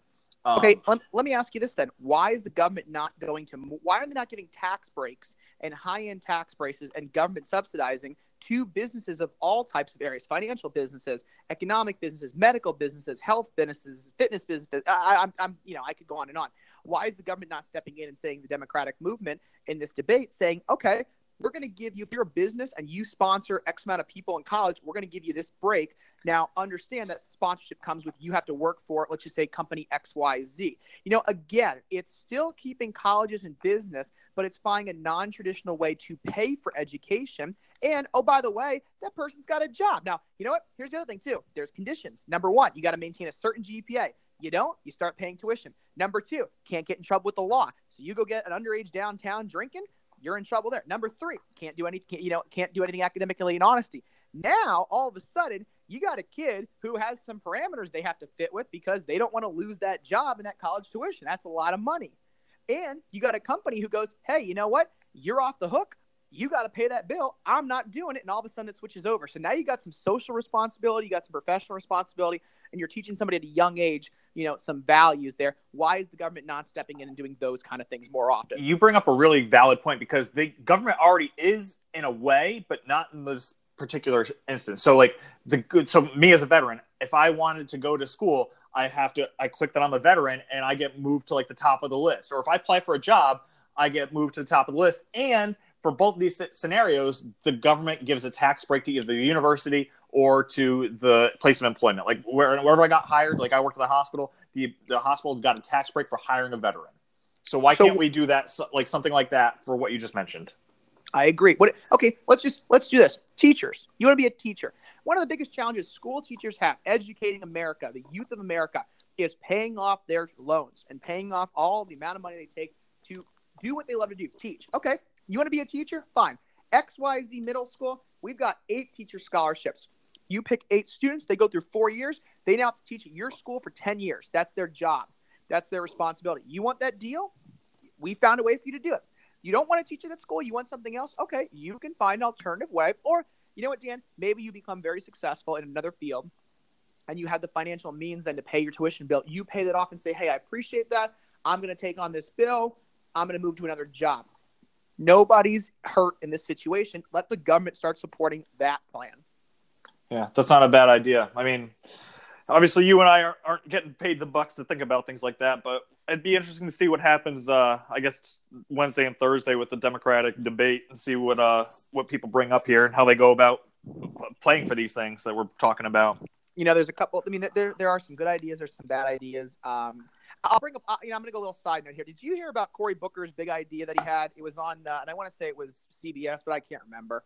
Um, Okay, let, let me ask you this then: Why is the government not going to? Why are they not giving tax breaks and high-end tax braces and government subsidizing to businesses of all types of areas? Financial businesses, economic businesses, medical businesses, health businesses, fitness businesses. I, I'm, I'm, you know, I could go on and on. Why is the government not stepping in and saying the Democratic movement in this debate, saying, okay, we're going to give you, if you're a business and you sponsor X amount of people in college, we're going to give you this break. Now, understand that sponsorship comes with you have to work for, let's just say, company XYZ. You know, again, it's still keeping colleges in business, but it's finding a non traditional way to pay for education. And oh, by the way, that person's got a job. Now, you know what? Here's the other thing, too there's conditions. Number one, you got to maintain a certain GPA. You don't, you start paying tuition. Number two, can't get in trouble with the law. So you go get an underage downtown drinking, you're in trouble there. Number three, can't do any, can't, you know, can't do anything academically in honesty. Now, all of a sudden, you got a kid who has some parameters they have to fit with because they don't want to lose that job and that college tuition. That's a lot of money. And you got a company who goes, hey, you know what? You're off the hook. You got to pay that bill. I'm not doing it. And all of a sudden it switches over. So now you got some social responsibility, you got some professional responsibility, and you're teaching somebody at a young age, you know, some values there. Why is the government not stepping in and doing those kind of things more often? You bring up a really valid point because the government already is in a way, but not in this particular instance. So like the good so me as a veteran, if I wanted to go to school, I have to I click that I'm a veteran and I get moved to like the top of the list. Or if I apply for a job, I get moved to the top of the list. And for both these scenarios, the government gives a tax break to either the university or to the place of employment. Like where, wherever I got hired, like I worked at the hospital, the the hospital got a tax break for hiring a veteran. So why So- can't we do that like something like that for what you just mentioned? I agree. What? Okay, let's just let's do this. Teachers, you want to be a teacher. One of the biggest challenges school teachers have educating America, the youth of America, is paying off their loans and paying off all the amount of money they take to do what they love to do, teach. Okay, you want to be a teacher? Fine. XYZ Middle School, we've got eight teacher scholarships. You pick eight students, they go through four years. They now have to teach at your school for 10 years. That's their job, that's their responsibility. You want that deal? We found a way for you to do it. You don't want to teach it at school, you want something else? Okay, you can find an alternative way. Or, you know what, Dan? Maybe you become very successful in another field and you have the financial means then to pay your tuition bill. You pay that off and say, hey, I appreciate that. I'm going to take on this bill. I'm going to move to another job. Nobody's hurt in this situation. Let the government start supporting that plan. Yeah, that's not a bad idea. I mean, obviously, you and I aren't, aren't getting paid the bucks to think about things like that, but it'd be interesting to see what happens. Uh, I guess Wednesday and Thursday with the Democratic debate and see what uh what people bring up here and how they go about playing for these things that we're talking about. you know, there's a couple. I mean, there there are some good ideas. There's some bad ideas. Um, I'll bring up. uh, You know, I'm going to go a little side note here. Did you hear about Cory Booker's big idea that he had? It was on, uh, and I want to say it was CBS, but I can't remember.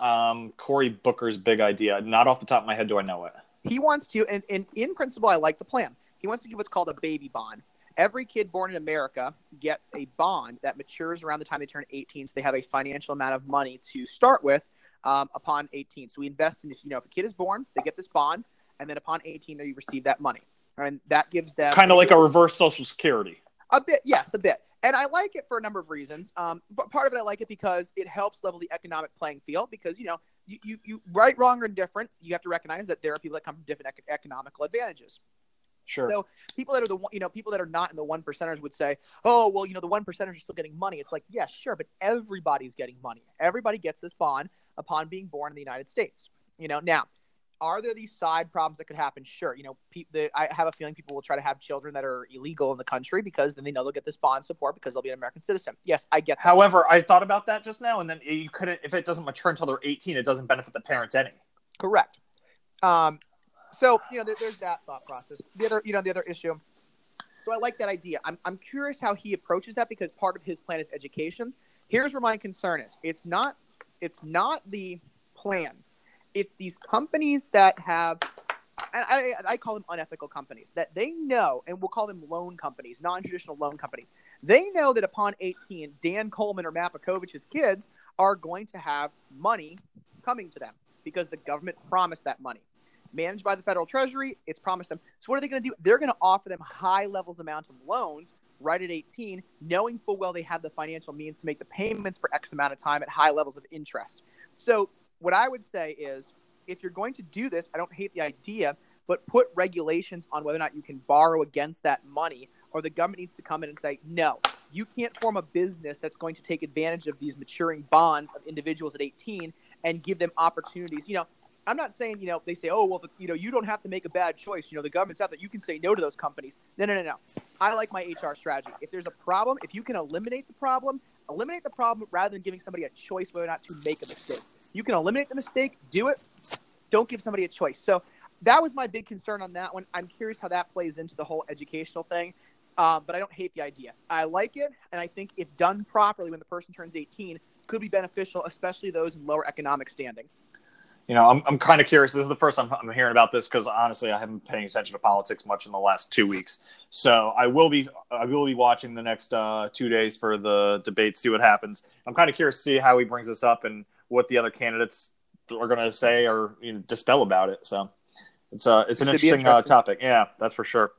Um, Cory Booker's big idea. Not off the top of my head, do I know it? He wants to, and, and in principle, I like the plan. He wants to give what's called a baby bond. Every kid born in America gets a bond that matures around the time they turn 18, so they have a financial amount of money to start with um, upon 18. So we invest in this. You know, if a kid is born, they get this bond, and then upon 18, they receive that money, and that gives them kind of like a reverse Social Security. A bit, yes, a bit. And I like it for a number of reasons. Um, but part of it, I like it because it helps level the economic playing field. Because you know, you, you, you right, wrong, or indifferent, you have to recognize that there are people that come from different ec- economical advantages. Sure. So people that are the you know people that are not in the one percenters would say, oh well, you know the one percenters are still getting money. It's like yes, sure, but everybody's getting money. Everybody gets this bond upon being born in the United States. You know now. Are there these side problems that could happen? Sure. You know, pe- the, I have a feeling people will try to have children that are illegal in the country because then they know they'll get this bond support because they'll be an American citizen. Yes, I get that. However, I thought about that just now, and then you couldn't. If it doesn't mature until they're 18, it doesn't benefit the parents any. Correct. Um, so you know, there, there's that thought process. The other, you know, the other issue. So I like that idea. I'm, I'm curious how he approaches that because part of his plan is education. Here's where my concern is. It's not, it's not the plan. It's these companies that have, and I, I call them unethical companies that they know, and we'll call them loan companies, non-traditional loan companies. They know that upon 18, Dan Coleman or Mapakovich's kids are going to have money coming to them because the government promised that money. Managed by the federal treasury, it's promised them. So what are they going to do? They're going to offer them high levels amount of loans right at 18, knowing full well they have the financial means to make the payments for X amount of time at high levels of interest. So what I would say is if you're going to do this, I don't hate the idea, but put regulations on whether or not you can borrow against that money, or the government needs to come in and say, no, you can't form a business that's going to take advantage of these maturing bonds of individuals at 18 and give them opportunities. You know, I'm not saying, you know, they say, oh, well, the, you know, you don't have to make a bad choice. You know, the government's out there. You can say no to those companies. No, no, no, no. I like my HR strategy. If there's a problem, if you can eliminate the problem, eliminate the problem rather than giving somebody a choice whether or not to make a mistake. You can eliminate the mistake, do it. Don't give somebody a choice. So that was my big concern on that one. I'm curious how that plays into the whole educational thing. Um, but I don't hate the idea. I like it, and I think if done properly when the person turns 18, could be beneficial, especially those in lower economic standing. You know, I'm, I'm kind of curious. This is the first time I'm hearing about this because honestly, I haven't been paying attention to politics much in the last two weeks. So I will be I will be watching the next uh, two days for the debate, see what happens. I'm kind of curious to see how he brings this up and what the other candidates are going to say or you know, dispel about it. So it's uh it's an It be interesting, Uh, topic. Yeah, that's for sure.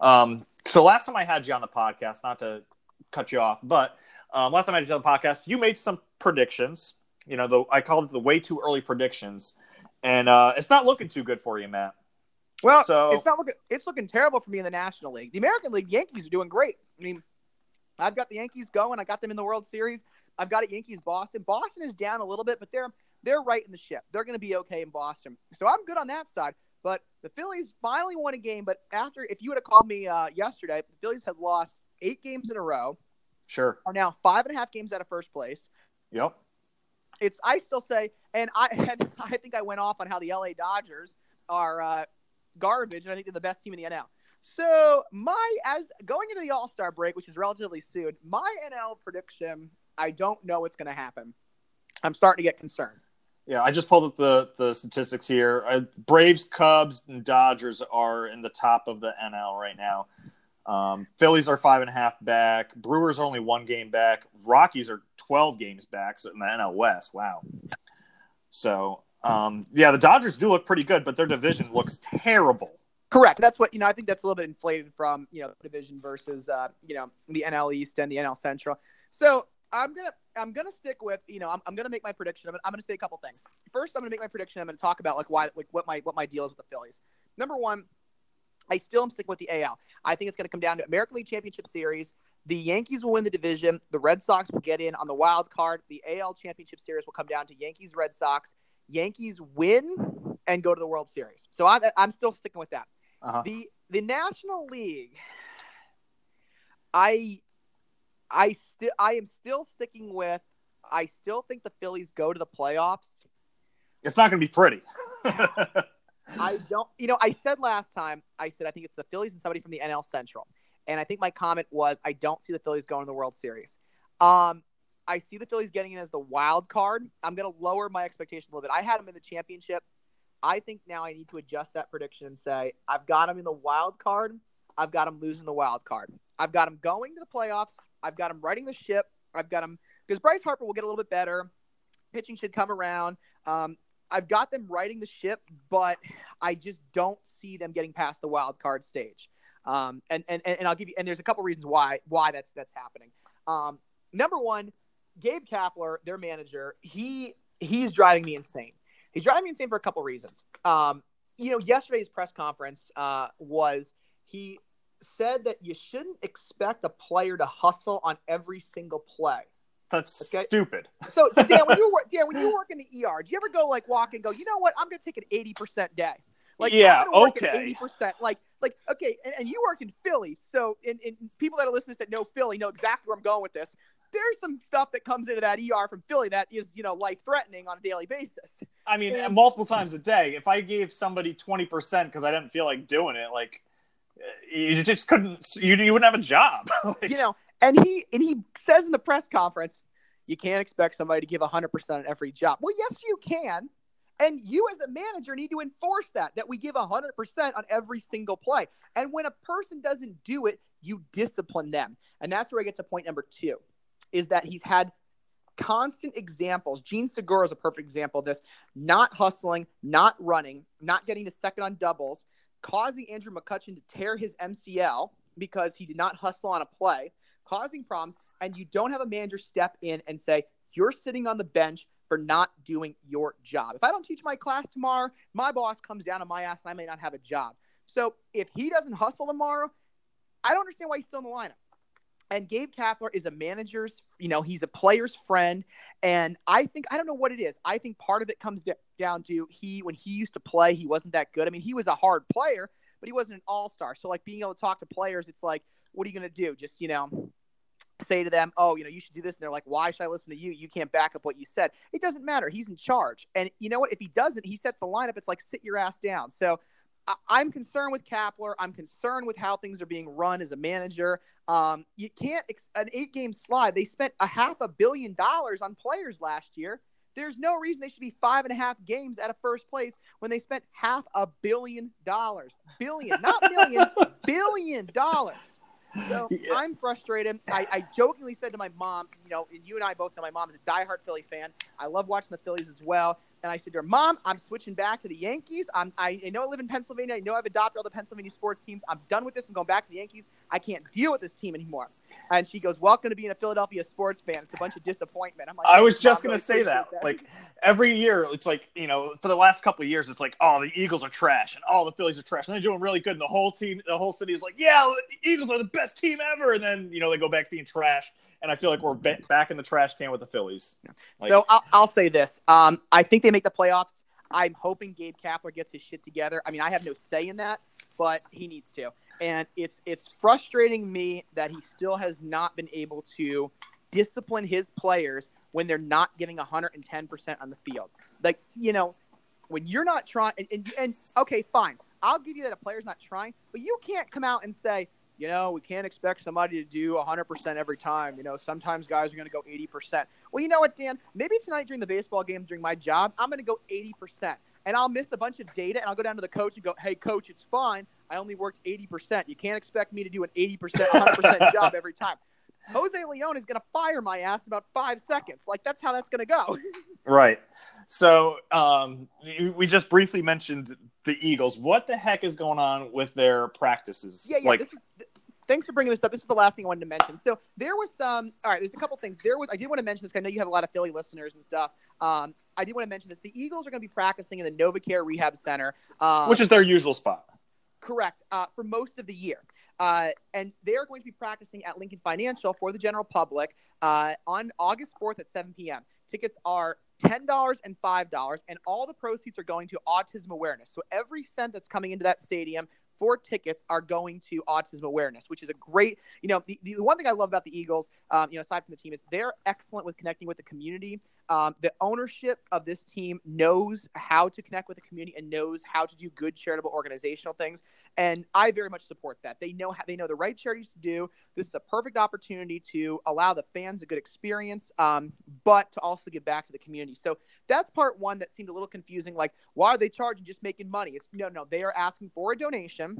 Um, so last time I had you on the podcast, not to cut you off, but um, last time I had you on the podcast, you made some predictions. You know, the I called it the way too early predictions, and uh, it's not looking too good for you, Matt. Well, So- it's not looking it's looking terrible for me in the National League. The American League Yankees are doing great. I mean, I've got the Yankees going. I got them in the World Series. I've got it Yankees Boston. Boston is down a little bit, but they're they're right in the ship. They're going to be okay in Boston. So I'm good on that side. But the Phillies finally won a game. But after, if you would have called me uh, yesterday, the Phillies had lost eight games in a row. Sure. Are now five and a half games out of first place. Yep. It's I still say, and I and I think I went off on how the LA Dodgers are uh, garbage, and I think they're the best team in the NL. So my as going into the All Star break, which is relatively soon, my NL prediction, I don't know what's going to happen. I'm starting to get concerned. Yeah, I just pulled up the the statistics here. Uh, Braves, Cubs, and Dodgers are in the top of the NL right now. Um, Phillies are five and a half back. Brewers are only one game back. Rockies are twelve games back so in the NL West. Wow. So um, yeah, the Dodgers do look pretty good, but their division looks terrible. Correct. That's what you know. I think that's a little bit inflated from you know division versus uh, you know the NL East and the NL Central. So I'm gonna I'm gonna stick with you know I'm, I'm gonna make my prediction. I'm gonna, I'm gonna say a couple things. First, I'm gonna make my prediction. I'm gonna talk about like why like what my what my deal is with the Phillies. Number one, I still am sticking with the AL. I think it's gonna come down to American League Championship Series. The Yankees will win the division. The Red Sox will get in on the wild card. The AL Championship Series will come down to Yankees Red Sox. Yankees win and go to the World Series. So I, I'm still sticking with that. Uh-huh. The the National League, I I still I am still sticking with. I still think the Phillies go to the playoffs. It's not going to be pretty. I don't. You know, I said last time. I said I think it's the Phillies and somebody from the NL Central, and I think my comment was I don't see the Phillies going to the World Series. Um, I see the Phillies getting in as the wild card. I'm going to lower my expectation a little bit. I had them in the championship. I think now I need to adjust that prediction and say I've got them in the wild card. I've got them losing the wild card. I've got them going to the playoffs. I've got them riding the ship. I've got them because Bryce Harper will get a little bit better. Pitching should come around. Um, I've got them riding the ship, but I just don't see them getting past the wild card stage. Um, and, and and I'll give you and there's a couple reasons why why that's that's happening. Um, number one, Gabe Kapler, their manager, he he's driving me insane. He's driving me insane for a couple reasons. Um, you know, yesterday's press conference uh, was he said that you shouldn't expect a player to hustle on every single play. That's okay? stupid. So, so Dan, when you work, Dan, when you work in the ER, do you ever go like walk and go, you know what? I'm going to take an eighty percent day. Like, yeah, okay, eighty percent. Like, like okay, and, and, you work in Philly, so in, in people that are listening that know Philly know exactly where I'm going with this. There's some stuff that comes into that ER from Philly that is, you know, life threatening on a daily basis. I mean, and, multiple times a day. If I gave somebody twenty percent because I didn't feel like doing it, like you just couldn't. You, you wouldn't have a job. like, you know, and he and he says in the press conference, you can't expect somebody to give 100% on every job. Well, yes, you can. And you as a manager need to enforce that, that we give 100% on every single play. And when a person doesn't do it, you discipline them. And that's where I get to point number two, is that he's had constant examples. Jean Segura is a perfect example of this. Not hustling, not running, not getting to second on doubles, causing Andrew McCutchen to tear his MCL because he did not hustle on a play, causing problems, and you don't have a manager step in and say, You're sitting on the bench for not doing your job. If I don't teach my class tomorrow, my boss comes down on my ass and I may not have a job. So if he doesn't hustle tomorrow, I don't understand why he's still in the lineup. And Gabe Kapler is a manager's, you know, he's a player's friend. And I think, I don't know what it is. I think part of it comes down to he, when he used to play, he wasn't that good. I mean, he was a hard player, but he wasn't an all star. So, like, being able to talk to players, it's like, what are you going to do? Just, you know, say to them, oh, you know, you should do this. And they're like, why should I listen to you? You can't back up what you said. It doesn't matter. He's in charge. And you know what? If he doesn't, he sets the lineup. It's like, sit your ass down. So I- am concerned with Kapler. I'm concerned with how things are being run as a manager. Um, you can't, ex- an eight game slide, they spent a half a billion dollars on players last year. There's no reason they should be five and a half games out of first place when they spent half a billion dollars. Billion, not million, billion dollars. So yeah. I'm frustrated. I, I, jokingly said to my mom, you know, and you and I both know my mom is a diehard Philly fan. I love watching the Phillies as well. And I said to her, Mom, I'm switching back to the Yankees. I'm, I, I know I live in Pennsylvania. I know I've adopted all the Pennsylvania sports teams. I'm done with this. I'm going back to the Yankees. I can't deal with this team anymore. And she goes, Welcome to being a Philadelphia sports fan. It's a bunch of disappointment. I'm like, I was just going to say that. that. Like every year, it's like, you know, for the last couple of years, it's like, oh, the Eagles are trash and all the Phillies are trash. And they're doing really good. And the whole team, the whole city is like, yeah, the Eagles are the best team ever. And then, you know, they go back being trash. And I feel like we're back in the trash can with the Phillies. Like, so I'll, I'll say this. Um, I think they make the playoffs. I'm hoping Gabe Kapler gets his shit together. I mean, I have no say in that, but he needs to. And it's it's frustrating me that he still has not been able to discipline his players when they're not giving 110% on the field. Like, you know, when you're not trying and, and, and okay, fine. I'll give you that a player's not trying, but you can't come out and say, you know, we can't expect somebody to do 100% every time. You know, sometimes guys are going to go 80%. Well, you know what, Dan? Maybe tonight during the baseball game, during my job, I'm going to go 80%. And I'll miss a bunch of data, and I'll go down to the coach and go, hey, coach, it's fine. I only worked 80%. You can't expect me to do an 80%, 100% job every time. Jose Leon is going to fire my ass in about five seconds. Like, that's how that's going to go. right. So um, we just briefly mentioned the Eagles. What the heck is going on with their practices? Yeah, yeah. Like, is, thanks for bringing this up. This is the last thing I wanted to mention. So there was some. All right, there's a couple things. There was. I did want to mention this. I know you have a lot of Philly listeners and stuff. Um, I did want to mention this. The Eagles are going to be practicing in the NovaCare Rehab Center, uh, which is their usual spot. Correct. Uh, for most of the year. Uh, and they are going to be practicing at Lincoln Financial for the general public uh, on August 4th at 7 p.m. Tickets are $10 and $5, and all the proceeds are going to autism awareness. So every cent that's coming into that stadium for tickets are going to autism awareness, which is a great, you know, the, the one thing I love about the Eagles, um, you know, aside from the team, is they're excellent with connecting with the community. Um, the ownership of this team knows how to connect with the community and knows how to do good charitable organizational things, and I very much support that. They know how, they know the right charities to do. This is a perfect opportunity to allow the fans a good experience, um, but to also give back to the community. So that's part one that seemed a little confusing. Like, why are they charging just making money? It's no, no, they are asking for a donation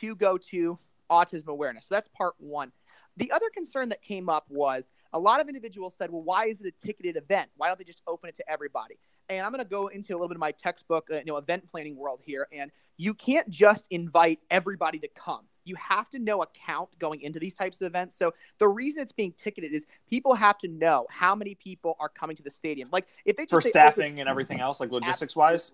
to go to autism awareness. So that's part one. The other concern that came up was a lot of individuals said, well, why is it a ticketed event? Why don't they just open it to everybody? And I'm going to go into a little bit of my textbook, uh, you know, event planning world here. And you can't just invite everybody to come. You have to know a count going into these types of events. So the reason it's being ticketed is people have to know how many people are coming to the stadium. Like if they just for say, staffing open- and everything else, like logistics wise.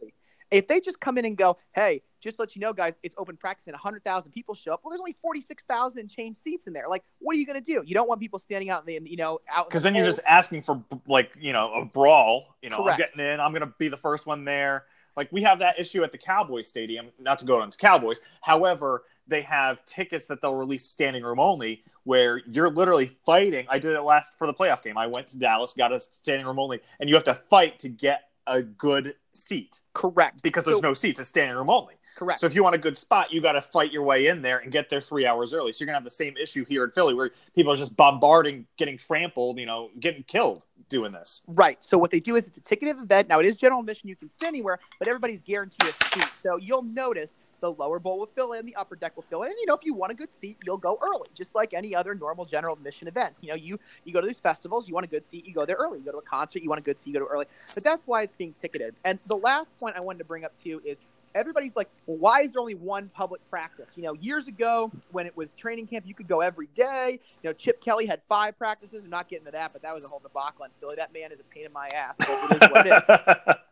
If they just come in and go, hey, just to let you know, guys, it's open practice and 100,000 people show up. Well, there's only 46,000 and change seats in there. Like, what are you going to do? You don't want people standing out in the, you know, out. Because the then you're just asking for like you know a brawl. You know, Correct. I'm getting in. I'm gonna be the first one there. Like we have that issue at the Cowboys Stadium. Not to go on to Cowboys. However, they have tickets that they'll release standing room only, where you're literally fighting. I did it last for the playoff game. I went to Dallas, got a standing room only, and you have to fight to get a good seat correct because there's no seats. It's standing room only. Correct. So if you want a good spot, you got to fight your way in there and get there three hours early. So you're gonna have the same issue here in Philly, where people are just bombarding, getting trampled, you know, getting killed doing this. Right. So what they do is it's a ticketed event. Now it is general admission; you can sit anywhere, but everybody's guaranteed a seat. So you'll notice the lower bowl will fill in, the upper deck will fill in, and you know if you want a good seat, you'll go early, just like any other normal general admission event. You know, you you go to these festivals, you want a good seat, you go there early. You go to a concert, you want a good seat, you go to early. But that's why it's being ticketed. And the last point I wanted to bring up too is everybody's like, well, why is there only one public practice? You know, years ago when it was training camp, you could go every day. You know, Chip Kelly had five practices. I'm not getting to that, but that was a whole debacle in Philly. That man is a pain in my ass. But it is what it is.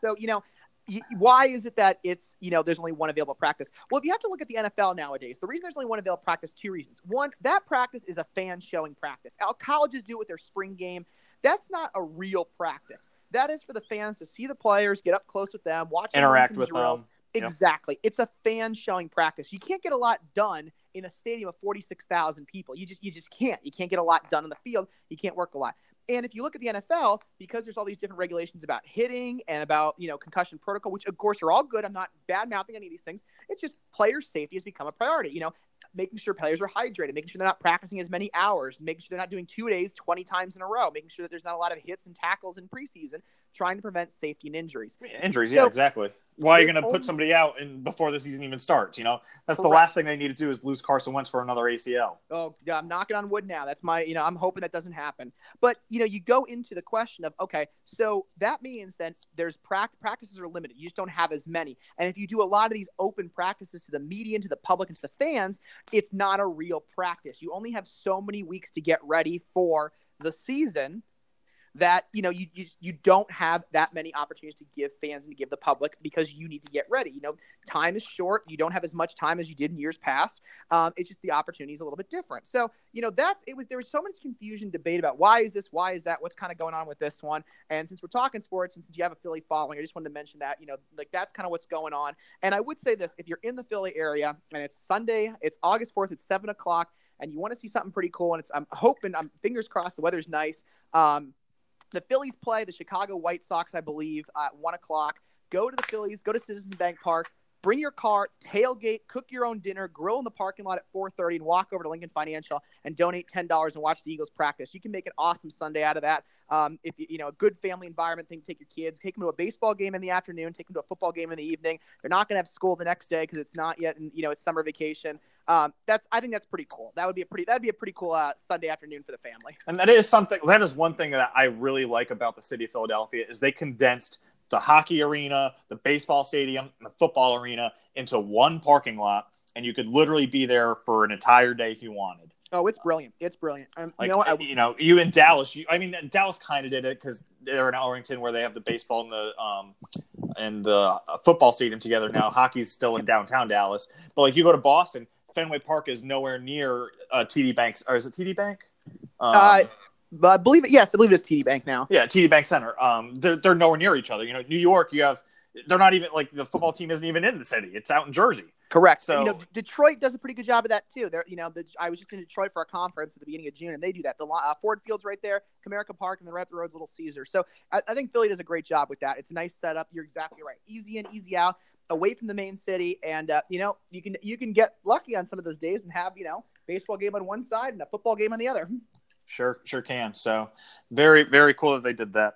So, you know, why is it that it's, you know, there's only one available practice? Well, if you have to look at the NFL nowadays, the reason there's only one available practice, two reasons. One, that practice is a fan showing practice. How colleges do it with their spring game. That's not a real practice. That is for the fans to see the players, get up close with them, watch Interact with drills. them. Yep. Exactly. It's a fan showing practice. You can't get a lot done in a stadium of 46,000 people. You just you just can't. You can't get a lot done on the field. You can't work a lot. And if you look at the NFL, because there's all these different regulations about hitting and about you know concussion protocol, which of course are all good. I'm not bad mouthing any of these things. It's just player safety has become a priority. You know, making sure players are hydrated, making sure they're not practicing as many hours, making sure they're not doing two days 20 times in a row, making sure that there's not a lot of hits and tackles in preseason, trying to prevent safety and injuries. Injuries, yeah, So- exactly. Why are you going to put somebody out and before the season even starts? You know, that's the last thing they need to do is lose Carson Wentz for another ACL. Oh, yeah, I'm knocking on wood now. That's my, you know, I'm hoping that doesn't happen. But you know, you go into the question of, okay, so that means that there's prac- practices are limited. You just don't have as many. And if you do a lot of these open practices to the media and to the public and to the fans, it's not a real practice. You only have so many weeks to get ready for the season that you know you, you you don't have that many opportunities to give fans and to give the public because you need to get ready. You know time is short. You don't have as much time as you did in years past. Um, it's just the opportunity is a little bit different. So you know that's it was there was so much confusion debate about why is this why is that what's kind of going on with this one? And since we're talking sports and since you have a philly following i just wanted to mention that you know like that's kind of what's going on. And i would say this if you're in the philly area and it's sunday it's august 4th it's 7 o'clock and you want to see something pretty cool and it's i'm hoping i'm fingers crossed the weather's nice um, the Phillies play the Chicago White Sox, I believe, at one o'clock. Go to the Phillies, go to Citizens Bank Park, bring your car, tailgate, cook your own dinner, grill in the parking lot at 4:30, and walk over to Lincoln Financial and donate ten dollars and watch the Eagles practice. You can make an awesome Sunday out of that. Um, if you, you know a good family environment thing, take your kids, take them to a baseball game in the afternoon, take them to a football game in the evening. They're not going to have school the next day because it's not yet, in, you know, it's summer vacation. Um, that's I think that's pretty cool. That would be a pretty that'd be a pretty cool uh, Sunday afternoon for the family. And that is something. That is one thing that I really like about the city of Philadelphia is they condensed the hockey arena, the baseball stadium, and the football arena into one parking lot, and you could literally be there for an entire day if you wanted. Oh, it's brilliant! It's brilliant. Um, Like you know what? I, you know, you in Dallas. You, I mean, Dallas kind of did it because they're in Arlington where they have the baseball and the um and the uh, football stadium together now. Hockey's still in downtown Dallas, but like you go to Boston, Fenway Park is nowhere near uh, TD Banks, or is it TD Bank? Um, Uh, but I believe it. Yes, I believe it's TD Bank now. yeah, TD Bank Center. Um, they're they're nowhere near each other. You know, New York, you have they're not even like the football team isn't even in the city; it's out in Jersey. Correct. So you know, Detroit does a pretty good job of that too. They're, you know, the, I was just in Detroit for a conference at the beginning of June, and they do that. The uh, Ford Field's right there, Comerica Park, and the right up the road's Little Caesar. So I, I think Philly does a great job with that. It's a nice setup. You're exactly right. Easy in, easy out, away from the main city, and uh, you know, you can you can get lucky on some of those days and have you know baseball game on one side and a football game on the other. Sure, sure can. So very, very cool that they did that.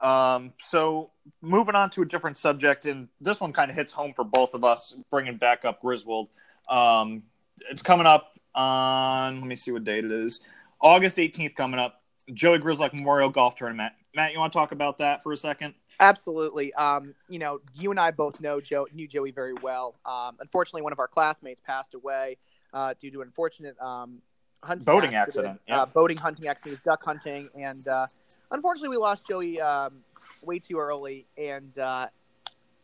Um, so moving on to a different subject, and this one kind of hits home for both of us, bringing back up Griswold. Um, it's coming up on, let me see what date it is, August 18th coming up. Joey Grizzlack Memorial Golf Tournament. Matt, you want to talk about that for a second? Absolutely. Um, you know, you and I both know Joe knew Joey very well. Um, unfortunately, one of our classmates passed away uh, due to an unfortunate um, hunting boating accident, accident. Yeah. uh, boating hunting accident, duck hunting, and uh, unfortunately, we lost Joey um, way too early. And uh,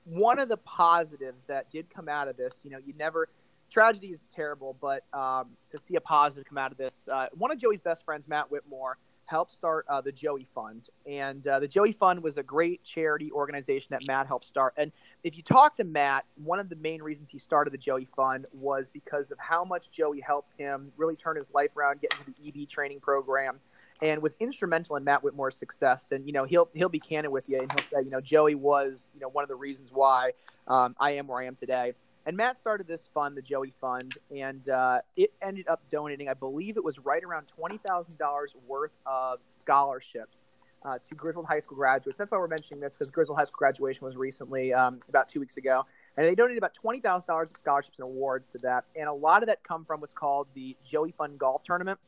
one of the positives that did come out of this, you know, you never tragedy is terrible, but um, to see a positive come out of this, uh, one of Joey's best friends, Matt Whitmore, helped start uh, the Joey Fund, and uh, the Joey Fund was a great charity organization that Matt helped start. And if you talk to Matt, one of the main reasons he started the Joey Fund was because of how much Joey helped him really turn his life around, get into the EB training program, and was instrumental in Matt Whitmore's success. And you know, he'll he'll be candid with you, and he'll say, you know, Joey was you know one of the reasons why um, I am where I am today. And Matt started this fund, the Joey Fund, and uh, it ended up donating, I believe it was right around twenty thousand dollars worth of scholarships uh, to Griswold High School graduates. That's why we're mentioning this because Griswold High School graduation was recently, um, about two weeks ago, and they donated about twenty thousand dollars of scholarships and awards to that. And a lot of that come from what's called the Joey Fund Golf Tournament,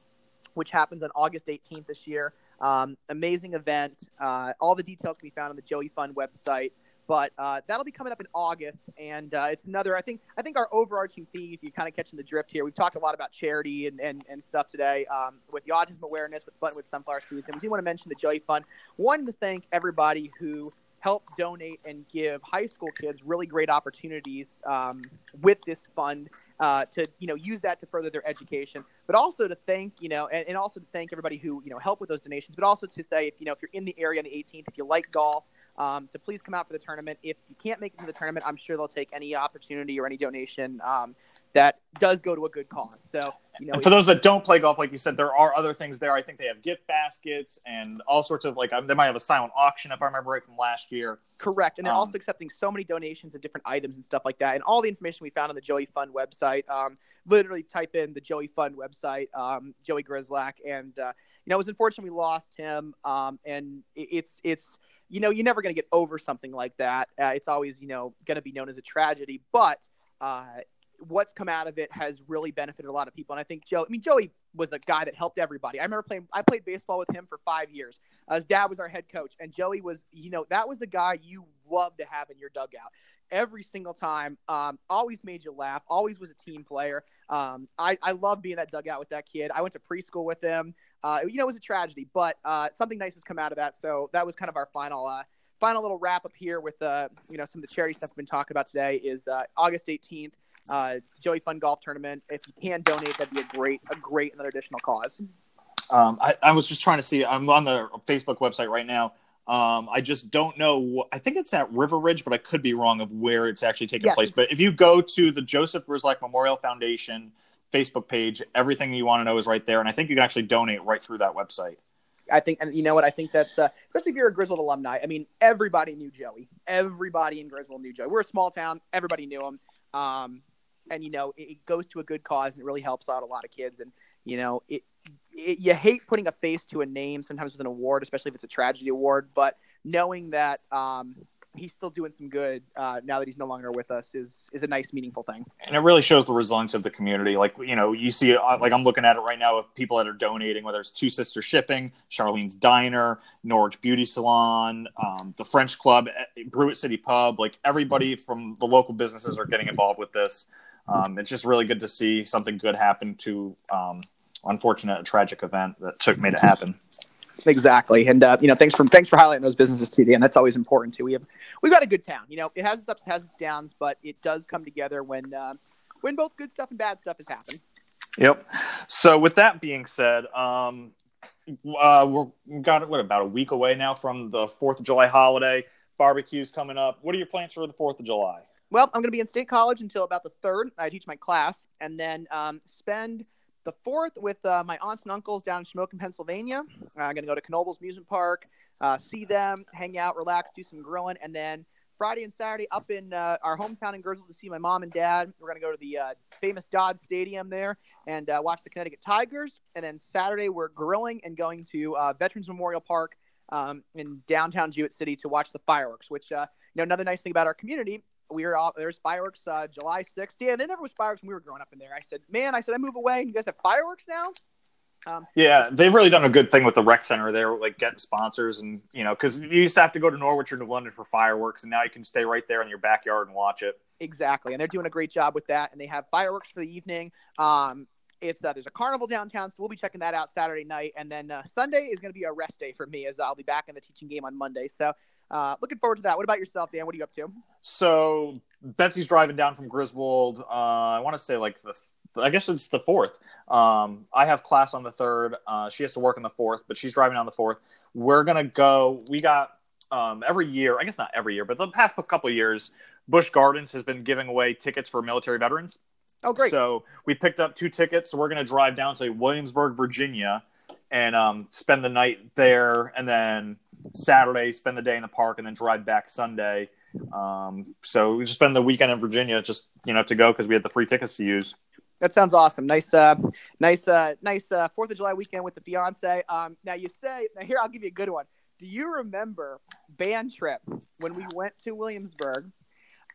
which happens on August 18th this year. Um, amazing event. Uh, all the details can be found on the Joey Fund website. But uh, that'll be coming up in August, and uh, it's another. I think I think our overarching theme, if you're kind of catching the drift here, we've talked a lot about charity and, and, and stuff today um, with the autism awareness with Buttonwood Sunflower Seeds, and we do want to mention the Joey Fund. One to thank everybody who helped donate and give high school kids really great opportunities um, with this fund uh, to you know use that to further their education, but also to thank you know and, and also to thank everybody who you know helped with those donations, but also to say if you know if you're in the area on the 18th, if you like golf um, to please come out for the tournament. If you can't make it to the tournament, I'm sure they'll take any opportunity or any donation um, that does go to a good cause. So, you know, And for those that don't play golf, like you said, there are other things there. I think they have gift baskets and all sorts of like um, they might have a silent auction if I remember right from last year. correct. And they're Um, also accepting so many donations of different items and stuff like that. And all the information we found on the Joey Fund website. Um, literally type in the Joey Fund website, um, Joey Grizzlack, and uh, you know it was unfortunate we lost him. Um, and it, it's it's you know you're never going to get over something like that. Uh, it's always you know going to be known as a tragedy, but. Uh, what's come out of it has really benefited a lot of people. And I think Joe, I mean, Joey was a guy that helped everybody. I remember playing, I played baseball with him for five years. Uh, his dad was our head coach, and Joey was, you know, that was the guy you loved to have in your dugout every single time. Um, always made you laugh, always was a team player. Um, I, I love being that dugout with that kid. I went to preschool with him. Uh, you know, it was a tragedy, but uh, something nice has come out of that. So that was kind of our final. Uh, Final little wrap up here with uh, you know some of the charity stuff we've been talking about today is uh, August 18th uh, Joey Fund Golf Tournament. If you can donate, that'd be a great, a great another additional cause. Um, I, I was just trying to see. I'm on the Facebook website right now. Um, I just don't know. I think it's at River Ridge, but I could be wrong of where it's actually taking Yes. place. But if you go to the Joseph Grizzlack Memorial Foundation Facebook page, everything you want to know is right there, and I think you can actually donate right through that website. I think, and you know what? I think that's uh, especially if you're a Griswold alumni. I mean, everybody knew Joey. Everybody in Griswold knew Joey. We're a small town. Everybody knew him. Um, and you know, it, goes to a good cause, and it really helps out a lot of kids. And you know, it, it you hate putting a face to a name sometimes with an award, especially if it's a tragedy award. But knowing that um, he's still doing some good uh, now that he's no longer with us is is a nice, meaningful thing. and it really shows the resilience of the community. Like you know, you see, uh, like I'm looking at it right now of people that are donating, whether it's Two Sister Shipping, Charlene's Diner, Norwich Beauty Salon, um, the French Club, eh, Brewitt City Pub. Like everybody from the local businesses are getting involved with this. Um, it's just really good to see something good happen to um, unfortunate, tragic event that took made it happen. Exactly, and uh, you know, thanks for thanks for highlighting those businesses too, Dan. That's always important too. We have we've got a good town. You know, it has its ups, it has its downs, but it does come together when uh, when both good stuff and bad stuff has happened. Yep. So with that being said, um, uh, we're, we've got what about a week away now from the Fourth of July holiday. barbecues coming up. What are your plans for the Fourth of July? Well, I'm going to be in state college until about the third. I teach my class, and then um, spend the fourth with uh, my aunts and uncles down in Shamokin, Pennsylvania. Uh, I'm going to go to Knoebels Amusement Park, uh, see them, hang out, relax, do some grilling, and then Friday and Saturday up in uh, our hometown in Grizzle to see my mom and dad. We're going to go to the uh, famous Dodd Stadium there and watch the Connecticut Tigers. And then Saturday we're grilling and going to Veterans Memorial Park um, in downtown Jewett City to watch the fireworks. Which you know, another nice thing about our community we were all there's fireworks uh, July 6th. Yeah, there never was fireworks when we were growing up in there. I said, man, I said I move away and you guys have fireworks now. Um, yeah, they've really done a good thing with the rec center there, like getting sponsors and you know, because you used to have to go to Norwich or New London for fireworks, and now you can stay right there in your backyard and watch it. Exactly, and they're doing a great job with that, and they have fireworks for the evening. Um, it's uh, there's a carnival downtown, so we'll be checking that out Saturday night, and then uh, Sunday is going to be a rest day for me as I'll be back in the teaching game on Monday. So, uh, looking forward to that. What about yourself, Dan? What are you up to? So Betsy's driving down from Griswold. Uh, I want to say like the I guess it's the fourth. Um, I have class on the third. Uh, she has to work on the fourth, but she's driving on the fourth. We're gonna go. We got um, every year. I guess not every year, but the past couple years, Busch Gardens has been giving away tickets for military veterans. Oh, great! So we picked up two tickets. So we're gonna drive down to Williamsburg, Virginia, and um, spend the night there, and then Saturday spend the day in the park, and then drive back Sunday. Um, so we just spend the weekend in Virginia, just you know, to go because we had the free tickets to use. That sounds awesome. Nice, uh, nice, uh, nice uh, Fourth of July weekend with the fiance. Um, now you say, now here I'll give you a good one. Do you remember band trip when we went to Williamsburg?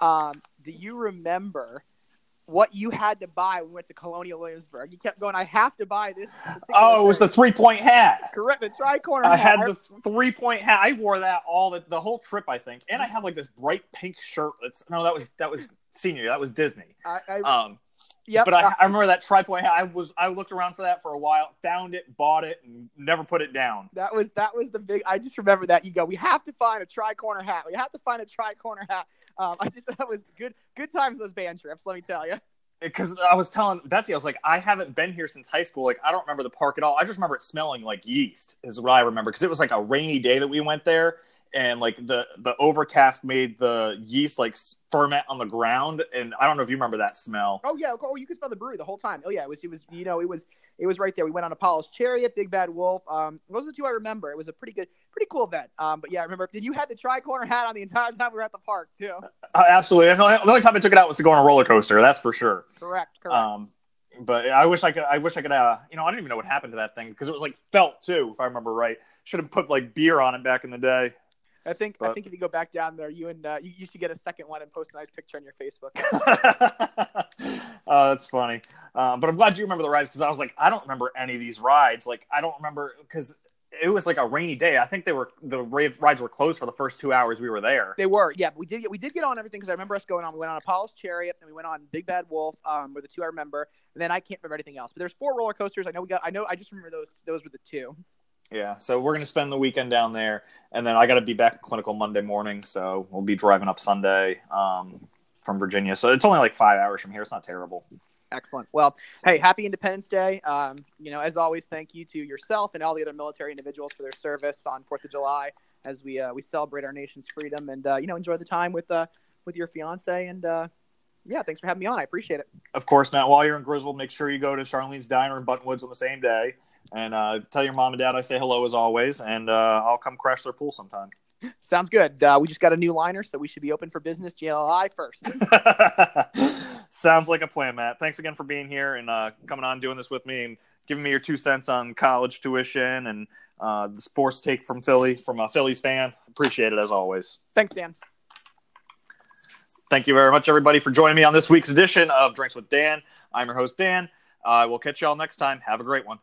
Um, do you remember what you had to buy when we went to Colonial Williamsburg? You kept going. I have to buy this. Oh, it was the three point hat. Correct, the tricorner. I hat. I had the three point hat. I wore that all the the whole trip, I think, and I had like this bright pink shirt. That's no, that was that was senior. That was Disney. I, I um Yep. But I, I remember that tripod. I was I looked around for that for a while, found it, bought it, and never put it down. That was that was the big. I just remember that you go. We have to find a tri corner hat. We have to find a tri corner hat. Um, I just that was good good times those band trips. Let me tell you. Because I was telling Betsy, I was like, I haven't been here since high school. Like, I don't remember the park at all. I just remember it smelling like yeast, is what I remember. Because it was like a rainy day that we went there, and like the the overcast made the yeast like ferment on the ground and i don't know if you remember that smell. Oh yeah. Oh you could smell the brewery the whole time. Oh yeah. It was it was you know it was it was right there. We went on apollo's chariot big bad wolf. Um those are the two i remember. It was a pretty good pretty cool event. Um but yeah i remember did you have the tri-corner hat on the entire time we were at the park too? Uh, absolutely. The only time i took it out was to go on a roller coaster that's for sure. Correct correct. Um but I wish I could. I wish I could. Uh, you know, I don't even know what happened to that thing because it was like felt too, if I remember right. Should have put like beer on it back in the day. I think but, I think if you go back down there, you and uh, you, you should get a second one and post a nice picture on your Facebook. oh, that's funny. Uh, but I'm glad you remember the rides because I was like, I don't remember any of these rides. Like, I don't remember because it was like a rainy day. I think they were the rides were closed for the first two hours we were there. They were, yeah. But we did get, we did get on everything because I remember us going on. We went on Apollo's Chariot, then we went on Big Bad Wolf, um, were the two I remember. And then I can't remember anything else. But there's four roller coasters. I know we got. I know. I just remember those. Those were the two. Yeah, so we're gonna spend the weekend down there, and then I got to be back clinical Monday morning, so we'll be driving up Sunday um, from Virginia. So it's only like five hours from here. It's not terrible. Excellent. Well, hey, happy Independence Day. Um, you know, as always, thank you to yourself and all the other military individuals for their service on Fourth of July as we uh, we celebrate our nation's freedom, and uh, you know, enjoy the time with uh, with your fiance and. Uh, yeah, thanks for having me on. I appreciate it. Of course, Matt. While you're in Griswold, make sure you go to Charlene's Diner in Buttonwoods on the same day. And uh, tell your mom and dad I say hello as always, and uh, I'll come crash their pool sometime. Sounds good. Uh, we just got a new liner, so we should be open for business July 1st. Sounds like a plan, Matt. Thanks again for being here and uh, coming on doing this with me and giving me your two cents on college tuition and uh, the sports take from Philly, from a Phillies fan. Appreciate it as always. Thanks, Dan. Thank you very much, everybody, for joining me on this week's edition of Drinks with Dan. I'm your host, Dan. Uh, we'll catch y'all next time. Have a great one.